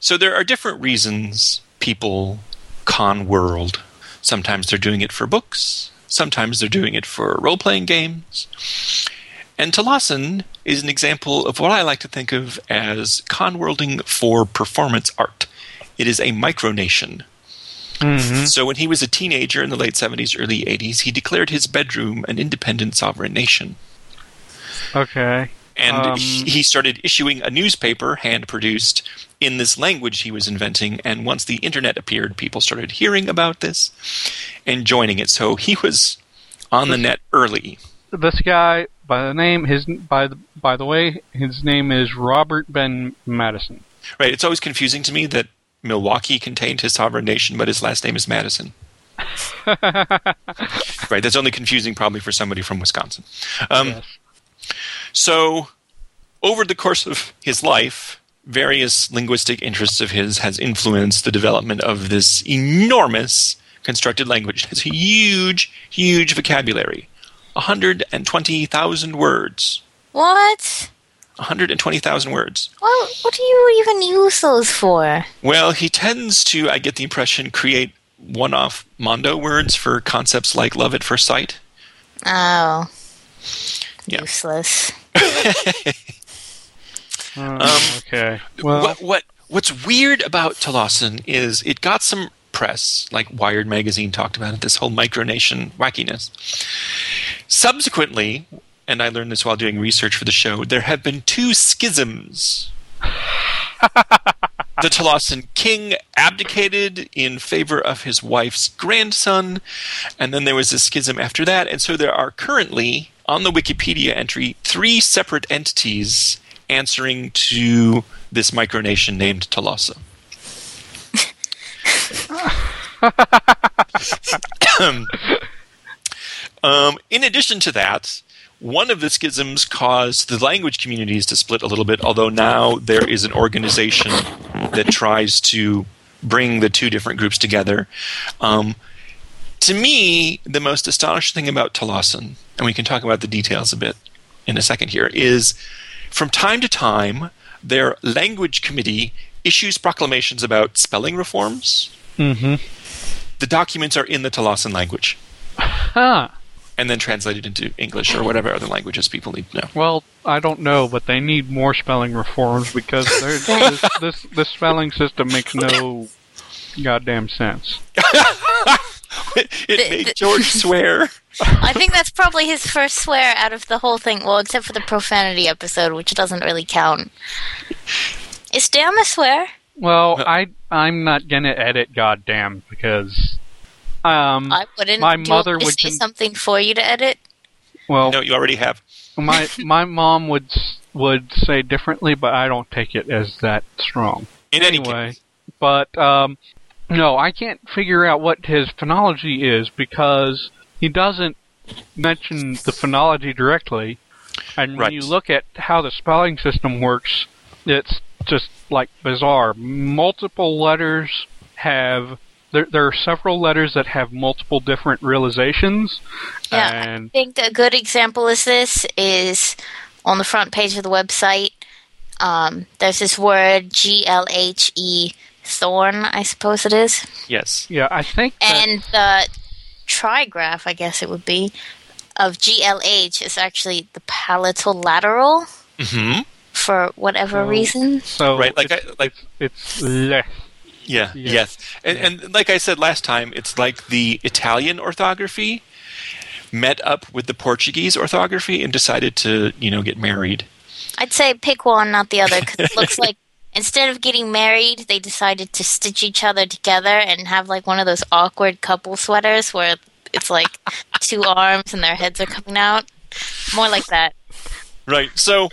So there are different reasons people con world. Sometimes they're doing it for books, sometimes they're doing it for role-playing games. And Talossan is an example of what I like to think of as con worlding for performance art. It is a micronation. Mhm. So when he was a teenager in the late 70s, early 80s, he declared his bedroom an independent sovereign nation. Okay. And Um, he he started issuing a newspaper, hand produced, in this language he was inventing. And once the internet appeared, people started hearing about this and joining it. So he was on the net early. This guy by the name his by the by the way his name is Robert Ben Madison. Right? It's always confusing to me that Milwaukee contained his sovereign nation, but his last name is Madison. right? That's only confusing probably for somebody from Wisconsin. Um, yes. So, over the course of his life, various linguistic interests of his has influenced the development of this enormous constructed language. It has a huge, huge vocabulary. 120,000 words. What? 120,000 words. Well, what do you even use those for? Well, he tends to, I get the impression, create one off Mondo words for concepts like love at first sight. Oh. Yeah. Useless. Oh, um, okay. Well, what, what what's weird about Talossan is it got some press, like Wired magazine talked about it, this whole micronation wackiness. Subsequently, and I learned this while doing research for the show, there have been two schisms. the Talossan king abdicated in favor of his wife's grandson, and then there was a schism after that, and so there are currently, on the Wikipedia entry, three separate entities answering to this micronation named Talossa. um, in addition to that, one of the schisms caused the language communities to split a little bit, although now there is an organization that tries to bring the two different groups together. Um, to me, the most astonishing thing about Talossan, and we can talk about the details a bit in a second here, is from time to time, their language committee issues proclamations about spelling reforms. Mm-hmm. The documents are in the Talossan language Huh. And then translated into English or whatever other languages people need to know. Well, I don't know, but they need more spelling reforms because this, this this spelling system makes no goddamn sense. it The- made the- George swear. I think that's probably his first swear out of the whole thing. Well, except for the profanity episode, which doesn't really count. Is damn a swear? Well, I I'm not gonna edit goddamn because um I wouldn't. My Do mother want me to would say con- something for you to edit. well No, you already have. my my mom would would say differently, but I don't take it as that strong. In any anyway, case, but um, no, I can't figure out what his phonology is because he doesn't mention the phonology directly. And when Right. you look at how the spelling system works, it's just like bizarre. Multiple letters have there. There are several letters that have multiple different realizations, Yeah, and I think a good example is this is on the front page of the website. Um, there's this word G L H E thorn, I suppose it is, yes. yeah, I think and the trigraph, I guess it would be, of G L H is actually the palatal lateral hmm for whatever Oh. reason. so. Right, like it's, I, like it's less. Yeah, Yeah. yes, and, and like I said last time, it's like the Italian orthography met up with the Portuguese orthography and decided to you know get married. I'd say pick one, not the other, because it looks like instead of getting married, they decided to stitch each other together and have like one of those awkward couple sweaters where it's like two arms and their heads are coming out. More like that. Right. So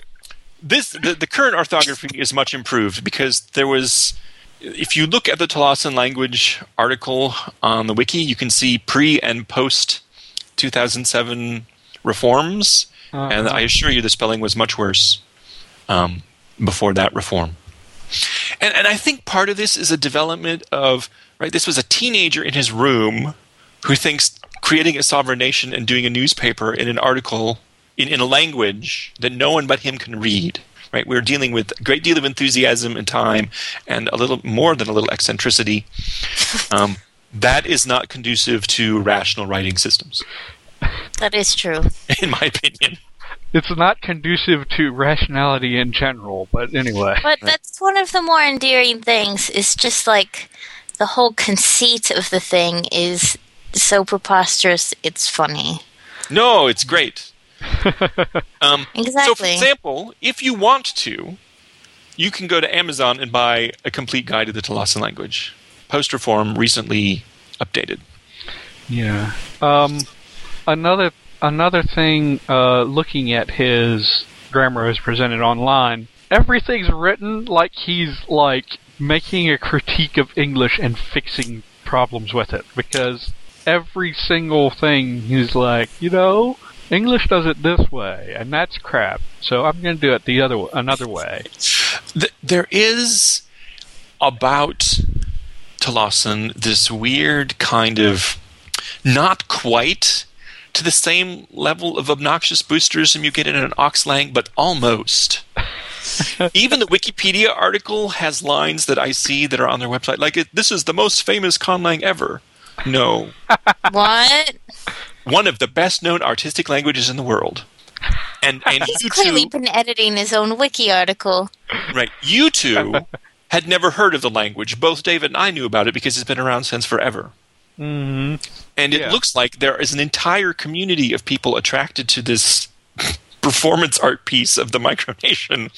this the, the current orthography is much improved because there was if you look at the Talossan language article on the wiki, you can see pre and post 2007 reforms, and I assure you the spelling was much worse um, before that reform. And, and I think part of this is a development of right. This was a teenager in his room who thinks creating a sovereign nation and doing a newspaper in an article in, in a language that no one but him can read. Right, we're dealing with a great deal of enthusiasm and time, and a little more than a little eccentricity. Um, that is not conducive to rational writing systems, That is true. in my opinion. It's not conducive to rationality in general, but anyway. But that's one of the more endearing things. Is just like the whole conceit of the thing is so preposterous. It's funny. No, it's great. Um, So, for example, if you want to, you can go to Amazon and buy a complete guide to the Talossan language. Post reform recently updated. Yeah. Um, another another thing. Uh, looking at his grammar as presented online, everything's written like he's like making a critique of English and fixing problems with it because every single thing he's like, you know, English does it this way, and that's crap. So I'm going to do it the other another way. Th- there is about Talossan this weird kind of not quite to the same level of obnoxious boosterism you get in an auxlang, but almost. Even the Wikipedia article has lines that I see that are on their website, like "This is the most famous conlang ever." No, what? One of the best-known artistic languages in the world. And and He's you clearly two, been editing his own wiki article. right? You two had never heard of the language. Both David and I knew about it because it's been around since forever. hmm And it Yeah. looks like there is an entire community of people attracted to this performance art piece of the Micronation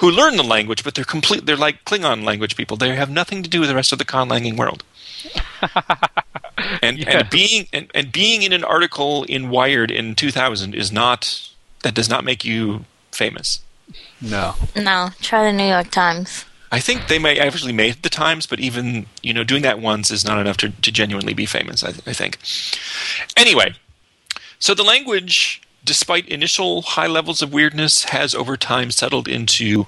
who learn the language, but they're complete. They're like Klingon language people. They have nothing to do with the rest of the conlanging world. and Yes. and being and, and being in an article in Wired in 2000 is not that does not make you famous. No. No, try the New York Times. I think they may actually made the Times, but even you know doing that once is not enough to, to genuinely be famous. I, I think. Anyway, so the language, despite initial high levels of weirdness, has over time settled into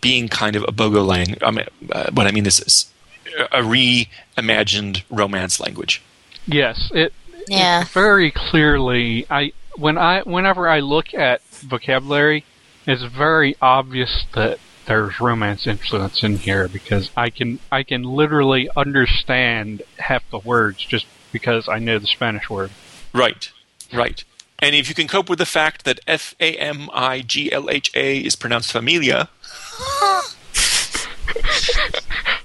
being kind of a bogolang. I mean, uh, what I mean is, is a reimagined romance language. Yes, it Yeah. it's very clearly I when I whenever I look at vocabulary, it's very obvious that there's romance influence in here because I can I can literally understand half the words just because I know the Spanish word. Right, right. And if you can cope with the fact that F A M I G L H A is pronounced familia,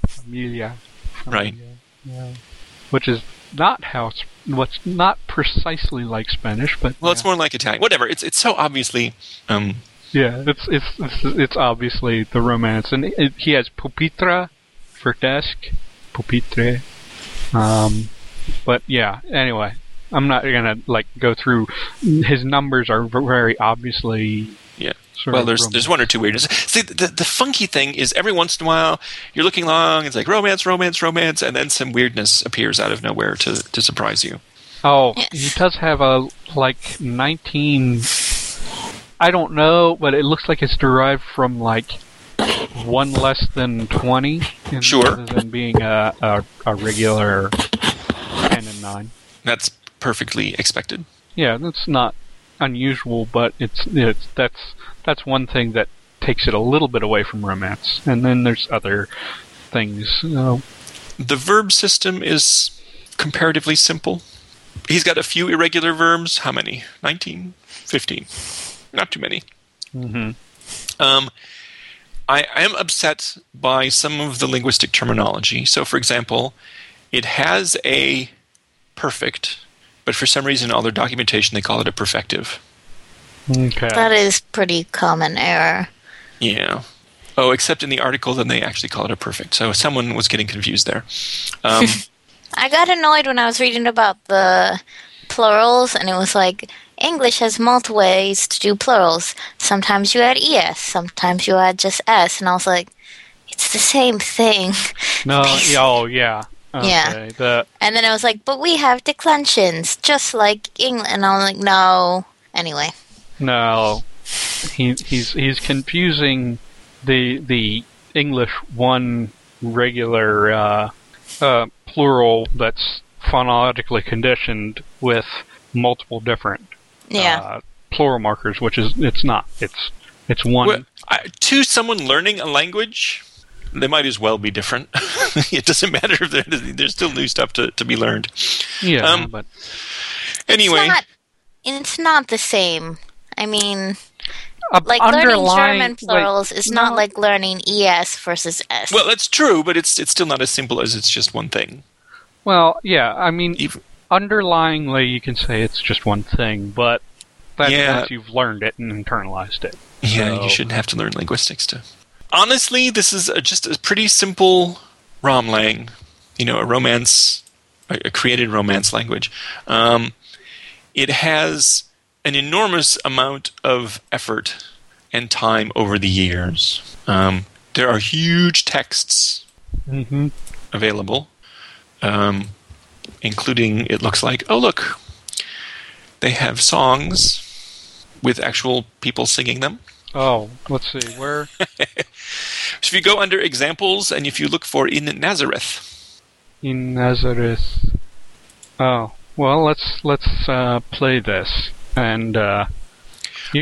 Familia. right? Yeah. Which is not how it's what's not precisely like Spanish, but Well, yeah. it's more like Italian. Whatever. It's it's so obviously um, Yeah, it's it's it's, it's obviously the romance, and it, he has pupitre for desk, pupitre. Um, but yeah. Anyway, I'm not gonna like go through. His numbers are very obviously. Yeah. Sort well, there's romance. there's one or two weirdness. See, the the funky thing is every once in a while you're looking along, it's like romance, romance, romance, and then some weirdness appears out of nowhere to to surprise you. Oh, Yes. he does have a like 19. I don't know, but it looks like it's derived from like one less than 20. in- Sure. Rather than being a, a, a regular 10 and 9. That's perfectly expected. Yeah, that's not unusual, but it's it's that's that's one thing that takes it a little bit away from romance. And then there's other things. You know, The verb system is comparatively simple. He's got a few irregular verbs. How many? 19? 15. Not too many. Mhm. Um, I, I am upset by some of the linguistic terminology. So, for example, it has a perfect, but for some reason, in all their documentation, they call it a perfective. okay. That is pretty common error. Yeah. Oh, except in the article, then they actually call it a perfect. So someone was getting confused there. Um, I got annoyed when I was reading about the plurals, and it was like English has multiple ways to do plurals. Sometimes you add es, sometimes you add just s, and I was like, it's the same thing. no, yeah, oh yeah. Okay. Yeah. The And then I was like, but we have declensions, just like England. And I'm like, no. Anyway, No, he he's he's confusing the the English one regular uh, uh, plural that's phonologically conditioned with multiple different yeah. uh, plural markers, which is it's not. It's it's one. well, I, to someone learning a language, they might as well be different. it doesn't matter if there's still new stuff to, to be learned. yeah, um, but Anyway, It's not, it's not the same. I mean, uh, like learning underlying- German plurals wait, is not no, like learning es versus s. well, that's true, but it's it's still not as simple as it's just one thing. Well, yeah, I mean, Even, underlyingly, you can say it's just one thing, but that's Yeah. once you've learned it and internalized it. yeah, So- you shouldn't have to learn linguistics to. Honestly, this is a, just a pretty simple romlang, you know, a romance, a, a created romance language. Um, it has an enormous amount of effort and time over the years. Um, there are huge texts Mm-hmm. available, um, including, it looks like, oh, look, they have songs with actual people singing them. Oh, let's see where. So if you go under examples and if you look for in Nazareth, in Nazareth. Oh, well, let's let's uh, play this, and uh,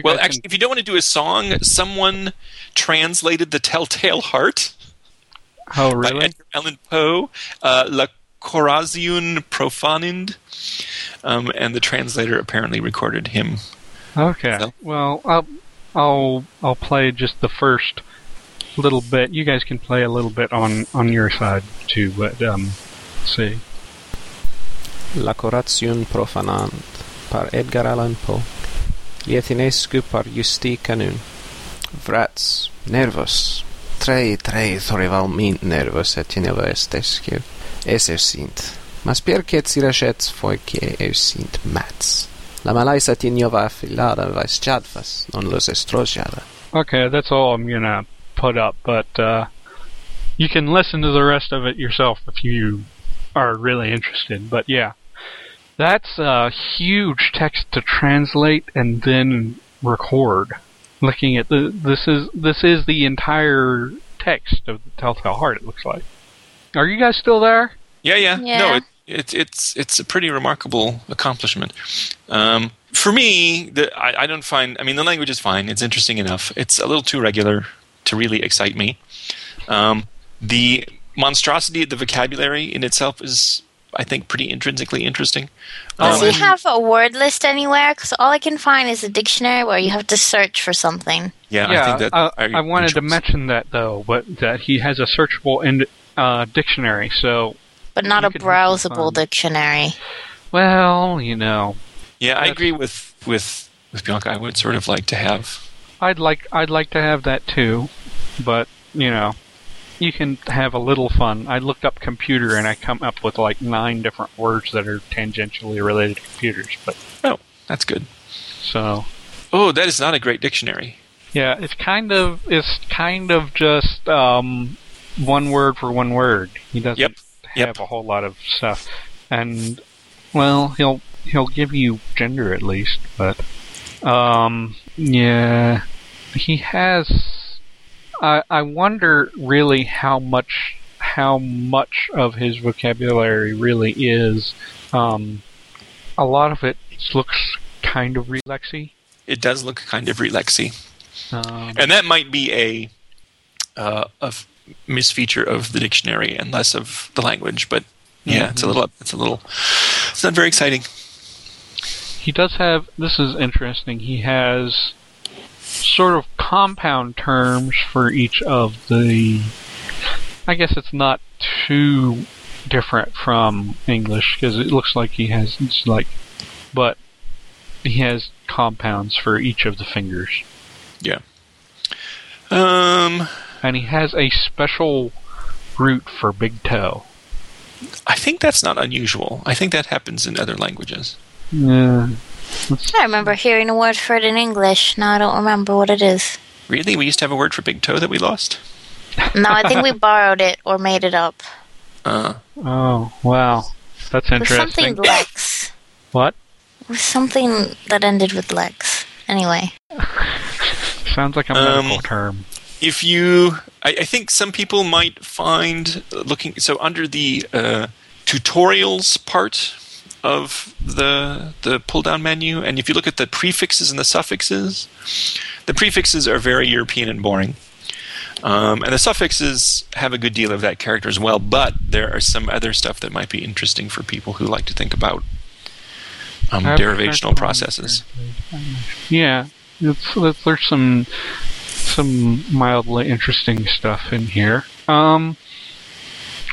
well, actually, if you don't want to do a song, someone translated the Telltale Heart oh by really? Edgar Allan Poe, uh, La Corazon Profanind, um, and the translator apparently recorded him. Okay, So- well, I'll I'll I'll play just the first little bit. You guys can play a little bit on on your side too. But um, see. La Coration profanant par Edgar Allan Poe. Lietinescu par Justi Canun. Vrats, nervos. Trei, trei thorivalment nervos et tineva estescu. Eser sint. Mas perché cirachets foi que eu mats. La malaisa tinova affilada vais chadvas, non los estrojada. Okay, that's all I'm gonna put up, but uh, you can listen to the rest of it yourself if you are really interested. But yeah, that's a huge text to translate and then record. Looking at the this is this is the entire text of the Telltale Heart. It looks like. Are you guys still there? Yeah, yeah. Yeah. No, it, it, it's it's a pretty remarkable accomplishment. Um, for me, the, I, I don't find. I mean, the language is fine. It's interesting enough. It's a little too regular to really excite me. Um, the monstrosity of the vocabulary in itself is, I think, pretty intrinsically interesting. Does Um, he have a word list anywhere? Because all I can find is a dictionary where you have to search for something. yeah, yeah, I think that. I, I wanted to mention that though, but that he has a searchable in, uh, dictionary. So, But not You a could have some browsable dictionary. well, you know, Yeah, I agree with with with Bianca. I would sort of like to have. I'd like I'd like to have that too, but you know, you can have a little fun. I looked up computer and I come up with like nine different words that are tangentially related to computers. But Oh, that's good. so Oh, that is not a great dictionary. yeah, it's kind of it's kind of just um, one word for one word. He doesn't Yep, have a whole lot of stuff, and well, he'll he'll give you gender at least, but um, yeah, he has. I I wonder really how much how much of his vocabulary really is. Um, a lot of it looks kind of relexy. It does look kind of relexy. Um, and that might be a uh, a misfeature of the dictionary and less of the language. But yeah, it's a little it's a little it's not very exciting. he does have this is interesting he has sort of compound terms for each of the i guess it's not too different from english because it looks like he has it's like but he has compounds for each of the fingers Yeah. Um, and he has a special root for big toe I think that's not unusual. I think that happens in other languages. yeah I remember hearing a word for it in English. Now I don't remember what it is. Really, we used to have a word for big toe that we lost. No, I think we borrowed it or made it up. Uh, oh wow that's It was something interesting Lex. what It was something that ended with Lex. Anyway. sounds like a Um, medical term if you, I, I think some people might find uh, looking so under the uh, tutorials part of the the pull down menu, and if you look at the prefixes and the suffixes, the prefixes are very European and boring. Um, and the suffixes have a good deal of that character as well, but there are some other stuff that might be interesting for people who like to think about um, derivational processes. Yeah, there's some some mildly interesting stuff in here. Um.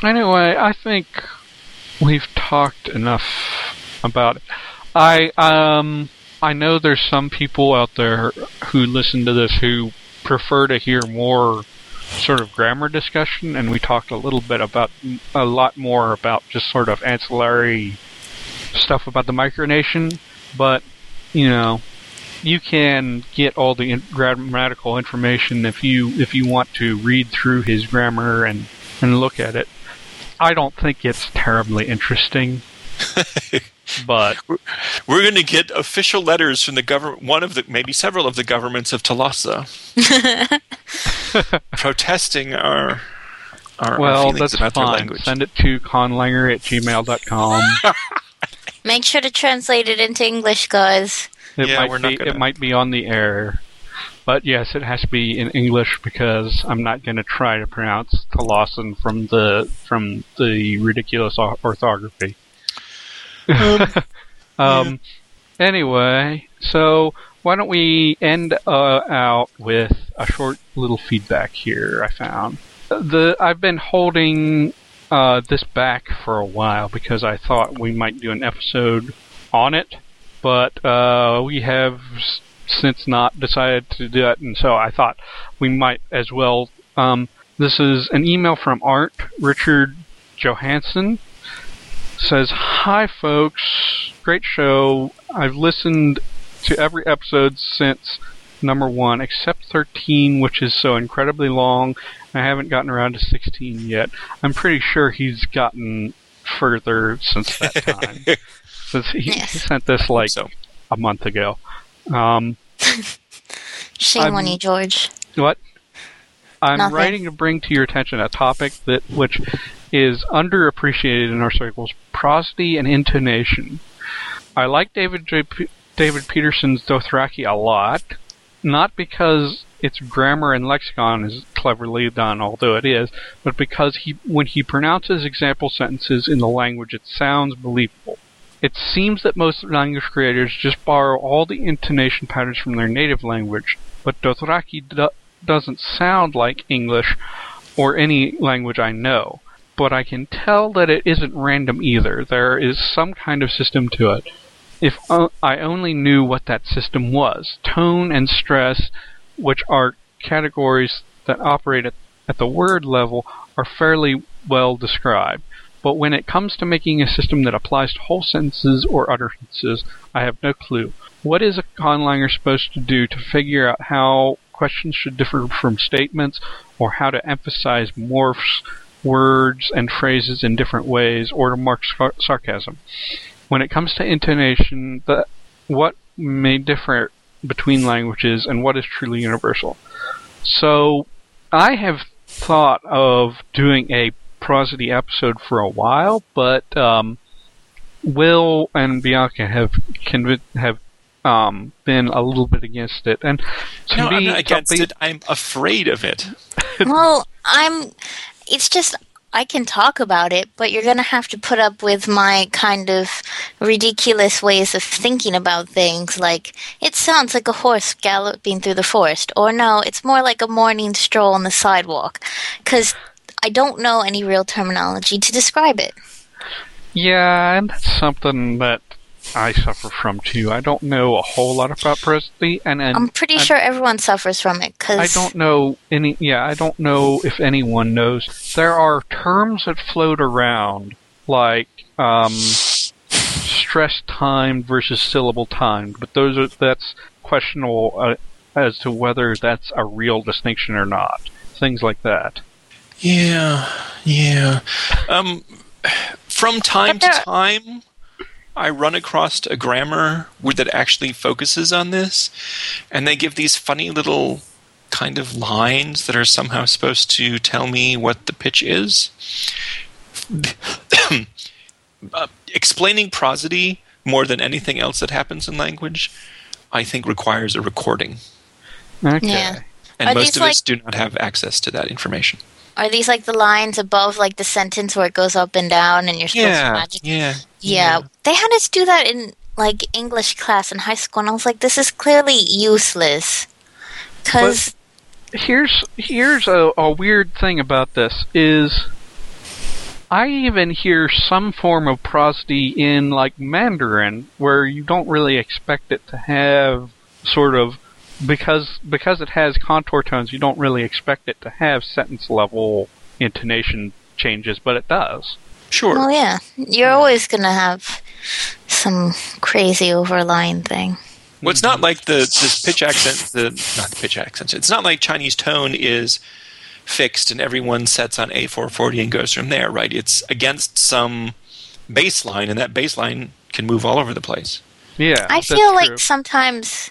Anyway, I think we've talked enough about it. I um I know there's some people out there who listen to this who prefer to hear more sort of grammar discussion, and we talked a little bit about a lot more about just sort of ancillary stuff about the micronation, but you know, you can get all the in- grammatical information if you if you want to read through his grammar and and look at it. I don't think it's terribly interesting, but We're going to get official letters from the government, one of the, maybe several of the governments of Talossa, protesting our, our, our well, feelings that's about their fine. language. Send it to conlanger at gmail.com. Make sure to translate it into English, guys. It Yeah, might we're not be gonna- it might be on the air. But yes, it has to be in English because I'm not going to try to pronounce Talossan from the from the ridiculous orthography. um, Anyway, so why don't we end uh, out with a short little feedback here? I found the I've been holding uh, this back for a while because I thought we might do an episode on it, but uh, we have s- since not decided to do it, and so I thought we might as well. Um, this is an email from Art Richard Johansson. Says, "Hi folks, great show. I've listened to every episode since number one, except 13, which is so incredibly long. I haven't gotten around to 16 yet. I'm pretty sure he's gotten further since that time. Since he, he sent this like so. a month ago. Um, Shame on I'm- you, George. what? I'm Nothing. writing to bring to your attention a topic that which is underappreciated in our circles: prosody and intonation. I like David J. P- David Peterson's Dothraki a lot, not because its grammar and lexicon is cleverly done, although it is, but because he when he pronounces example sentences in the language, it sounds believable. It seems that most language creators just borrow all the intonation patterns from their native language, but Dothraki do- doesn't sound like English or any language I know. But I can tell that it isn't random either. There is some kind of system to it. If o- I only knew what that system was, tone and stress, which are categories that operate at, at the word level, are fairly well described. But when it comes to making a system that applies to whole sentences or utterances, I have no clue. What is a conlanger supposed to do to figure out how questions should differ from statements, or how to emphasize morphs, words, and phrases in different ways, or to mark sar- sarcasm? When it comes to intonation, the, what may differ between languages and what is truly universal? So, I have thought of doing a prosody episode for a while, but um, Will and Bianca have conv- have um, been a little bit against it, and to No, I'm me, not against something- it. I'm afraid of it. well, I'm. It's just I can talk about it, but you're gonna have to put up with my kind of ridiculous ways of thinking about things. Like it sounds like a horse galloping through the forest, or no, it's more like a morning stroll on the sidewalk, because I don't know any real terminology to describe it. Yeah, and that's something that I suffer from too. I don't know a whole lot about prosody, and, and I'm pretty sure everyone suffers from it because I don't know any. Yeah, I don't know if anyone knows. There are terms that float around, like um, stress timed versus syllable timed, but those are that's questionable uh, as to whether that's a real distinction or not. Things like that. Yeah, yeah. Um, from time to time, I run across a grammar that actually focuses on this, and they give these funny little kind of lines that are somehow supposed to tell me what the pitch is. uh, explaining prosody more than anything else that happens in language, I think requires a recording, Okay. Yeah. and Are most of like- us do not have access to that information. Are these like the lines above like the sentence where it goes up and down and you're supposed to Yeah, magic? yeah, Yeah. They had us do that in like English class in high school and I was like, this is clearly useless. Cause here's here's a, a weird thing about this is I even hear some form of prosody in like Mandarin where you don't really expect it to have sort of because because it has contour tones you don't really expect it to have sentence level intonation changes but it does. Sure. well yeah. You're always gonna have some crazy overlying thing. Well, it's not like the this pitch accent, the not the pitch accent. It's not like Chinese tone is fixed and everyone sets on A440 and goes from there, right? It's against some baseline, and that baseline can move all over the place. Yeah. I feel like true. sometimes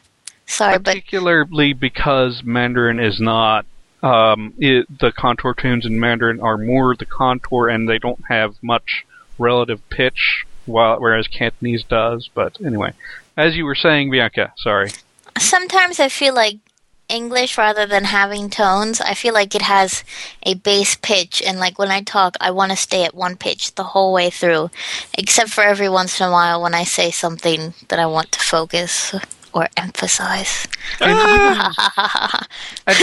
sorry, but particularly because Mandarin is not um, it, the contour tunes in Mandarin are more the contour and they don't have much relative pitch, while whereas Cantonese does. But anyway, as you were saying, Bianca, sorry. sometimes I feel like English rather than having tones, I feel like it has a bass pitch and like when I talk I want to stay at one pitch the whole way through. Except for every once in a while when I say something that I want to focus. Or emphasize. and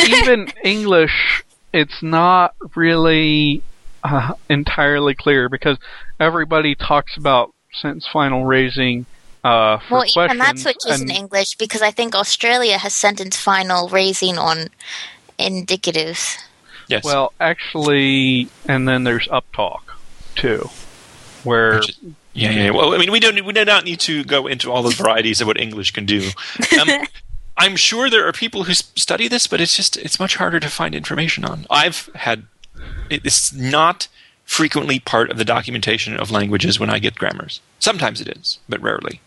even English, it's not really uh, entirely clear because everybody talks about sentence final raising uh, for well, questions. even that switches in English because I think Australia has sentence final raising on indicatives. Yes. Well, actually, and then there's uptalk too, where Which is- yeah, yeah. Well, I mean, we don't we do not need to go into all the varieties of what English can do. Um, I'm sure there are people who study this, but it's just it's much harder to find information on. I've had it's not frequently part of the documentation of languages when I get grammars. Sometimes it is, but rarely.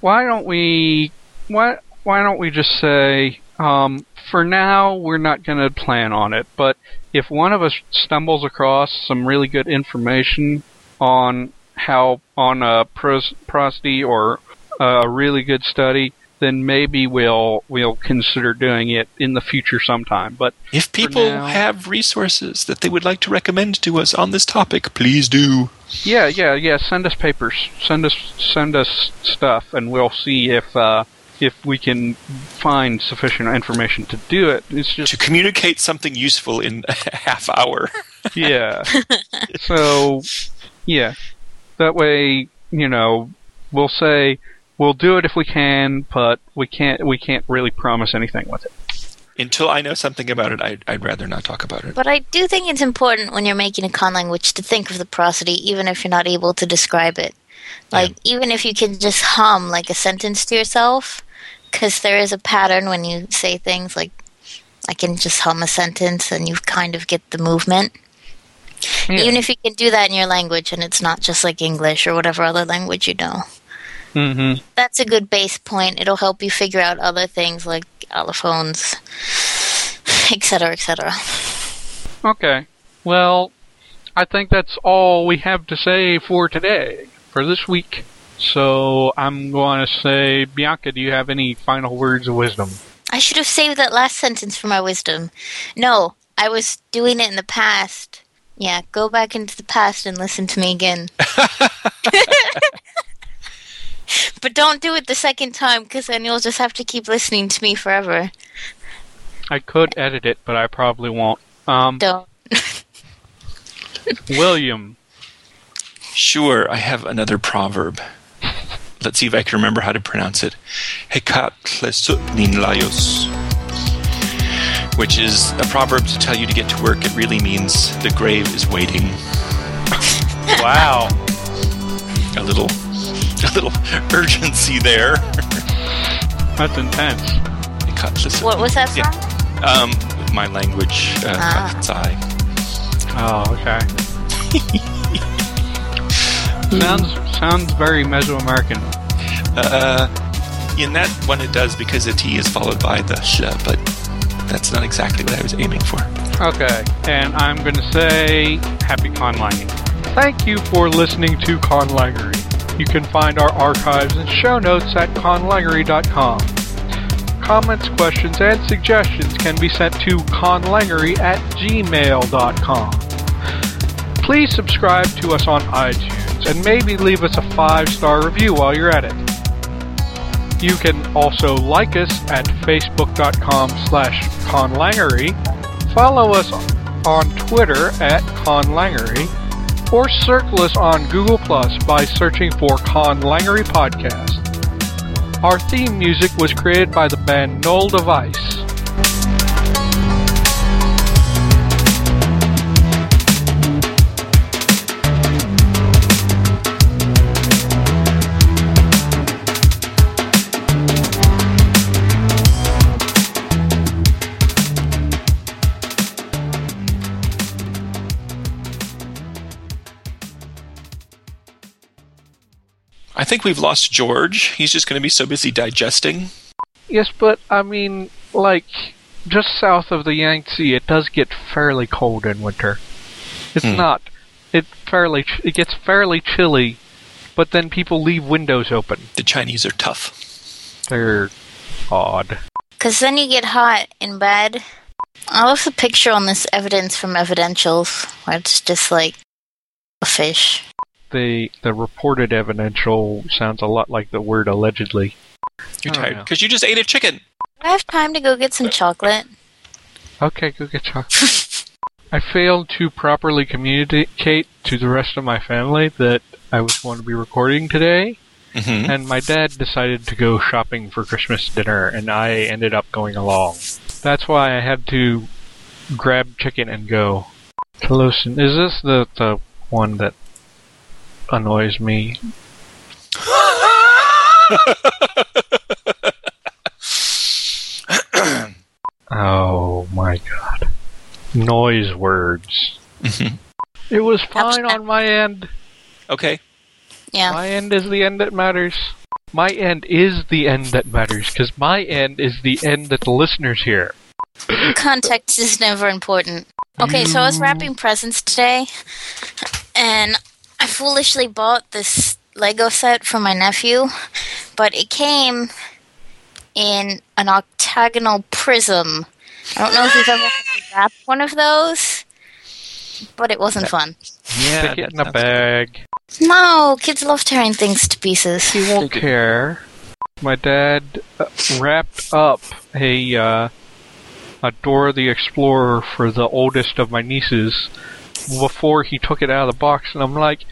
why don't we why why don't we just say um, for now we're not going to plan on it, but if one of us stumbles across some really good information on how on a pros, prosody or a really good study, then maybe we'll we'll consider doing it in the future sometime. But If people now- have resources that they would like to recommend to us on this topic, please do. Yeah, yeah, yeah. Send us papers. Send us send us stuff, and we'll see if uh, if we can find sufficient information to do it. It's just To communicate something useful in a half hour. yeah. so yeah, that way you know we'll say we'll do it if we can, but we can't we can't really promise anything with it. Until I know something about it, I'd, I'd rather not talk about it. But I do think it's important when you're making a con language to think of the prosody, even if you're not able to describe it. Like, even if you can just hum like a sentence to yourself, because there is a pattern when you say things like, I can just hum a sentence and you kind of get the movement. Yeah. Even if you can do that in your language and it's not just like English or whatever other language you know. hmm That's a good base point. It'll help you figure out other things like allophones, etc., etc. Okay. Well, I think that's all we have to say for today, for this week. So I'm going to say, Bianca, do you have any final words of wisdom? I should have saved that last sentence for my wisdom. No, I was doing it in the past. Yeah, go back into the past and listen to me again. but don't do it the second time because then you'll just have to keep listening to me forever. I could edit it, but I probably won't. Um, Don't. William, Sure, I have another proverb. Let's see if I can remember how to pronounce it. Hekatlesutninlaios. Which is a proverb to tell you to get to work. It really means the grave is waiting. wow, A little a little urgency there. that's intense. Hekatlesut- What was that from? Yeah. Um, my language, uh, Ah. Katsai. Oh, okay. sounds sounds very Mesoamerican. Uh, in that one it does because the T is followed by the sh, but that's not exactly what I was aiming for. Okay, and I'm going to say happy conlanging. Thank you for listening to Conlangery. You can find our archives and show notes at conlangery.com. Comments, questions, and suggestions can be sent to conlangery at gmail.com. Please subscribe to us on iTunes and maybe leave us a five-star review while you're at it. You can also like us at facebook.com slash conlangery, follow us on Twitter at conlangery, or circle us on Google Plus by searching for Conlangery Podcast. Our theme music was created by the band Null Device. Think we've lost George. He's just going to be so busy digesting. Yes, but I mean, like, just south of the Yangtze, it does get fairly cold in winter. It's Hmm. not. It fairly ch- it gets fairly chilly, but then people leave windows open. The Chinese are tough. They're odd. Because then you get hot in bed. I love the picture on this evidence from Evidentials, where it's just like a fish. The the reported evidential sounds a lot like the word allegedly. You're Oh, tired because you just ate a chicken. I have time to go get some chocolate? Okay, go get chocolate. I failed to properly communicate to the rest of my family that I was going to be recording today, hmm and my dad decided to go shopping for Christmas dinner, and I ended up going along. That's why I had to grab chicken and go. Talossan, is this the, the one that annoys me? Oh my god. Noise words. Mhm. It was fine on my end. Okay. Yeah. My end is the end that matters. My end is the end that matters, because my end is the end that the listeners hear. Context is never important. Okay, so I was wrapping presents today, and I foolishly bought this Lego set for my nephew, but it came in an octagonal prism. I don't know if you've ever wrapped one of those, but it wasn't fun. Yeah. Stick it in a sounds- bag. No, kids love tearing things to pieces. He won't care. My dad uh, wrapped up a uh, a Dora the Explorer for the oldest of my nieces before he took it out of the box, and I'm like,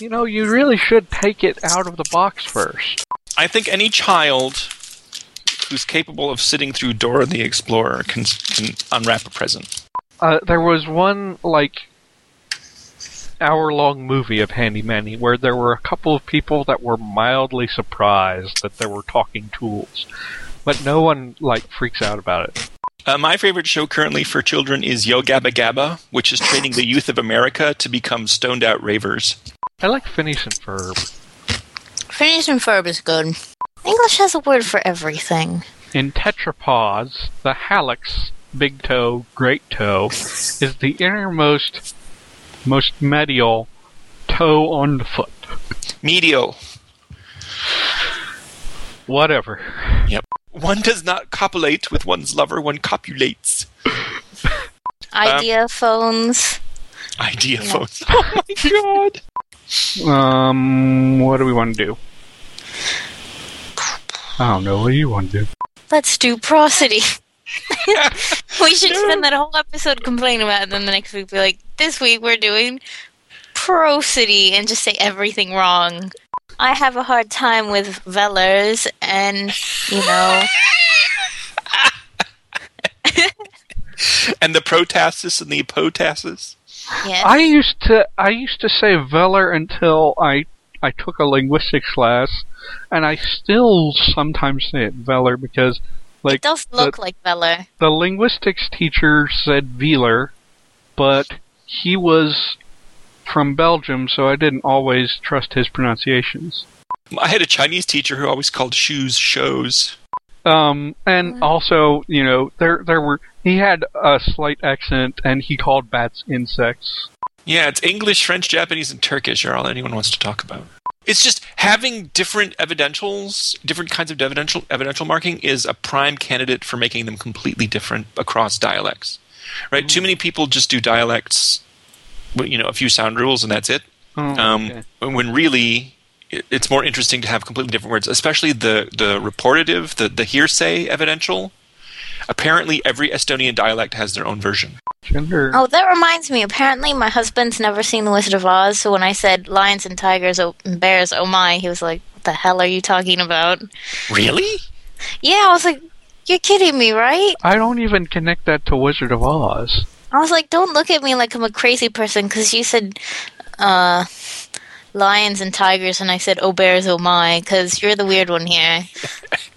you know, you really should take it out of the box first. I think any child who's capable of sitting through Dora the Explorer can can unwrap a present. Uh, there was one like hour long movie of Handy Manny where there were a couple of people that were mildly surprised that there were talking tools, but no one like freaks out about it. Uh, my favorite show currently for children is Yo Gabba Gabba, which is training the youth of America to become stoned out ravers. I like Phineas and Ferb. Phineas and Ferb is good. English has a word for everything. In tetrapods, the hallux, big toe, great toe, is the innermost, most medial toe on the foot. Medial. Whatever. Yep. One does not copulate with one's lover, one copulates. Idea phones. Idea Yeah. phones. Oh my god. Um, what do we want to do? I don't know. What do you want to do? Let's do prosody. we should spend that whole episode complaining about it, and then the next week be like, this week we're doing prosody, and just say everything wrong. I have a hard time with vellers, and, you know, And the protasis and the apotasis. yeah. I used to I used to say Veller until I I took a linguistics class, and I still sometimes say it Veller because like it does look like veller. the linguistics teacher said Veeler, but he was from Belgium, so I didn't always trust his pronunciations. I had a Chinese teacher who always called shoes shows. Um, and also, you know, there there were he had a slight accent, and he called bats insects. Yeah, it's English, French, Japanese, and Turkish are all anyone wants to talk about. It's just having different evidentials, different kinds of evidential evidential marking is a prime candidate for making them completely different across dialects. Right? Too many people just do dialects, with, you know, a few sound rules and that's it. Oh, Um, okay. When really, it's more interesting to have completely different words, especially the the reportative, the the hearsay evidential. Apparently, every Estonian dialect has their own version. Gender. Oh, that reminds me. Apparently, my husband's never seen The Wizard of Oz, so when I said lions and tigers oh, and bears, oh my, he was like, what the hell are you talking about? Really? Yeah, I was like, you're kidding me, right? I don't even connect that to Wizard of Oz. I was like, don't look at me like I'm a crazy person because you said uh, lions and tigers, and I said, oh bears, oh my, because you're the weird one here.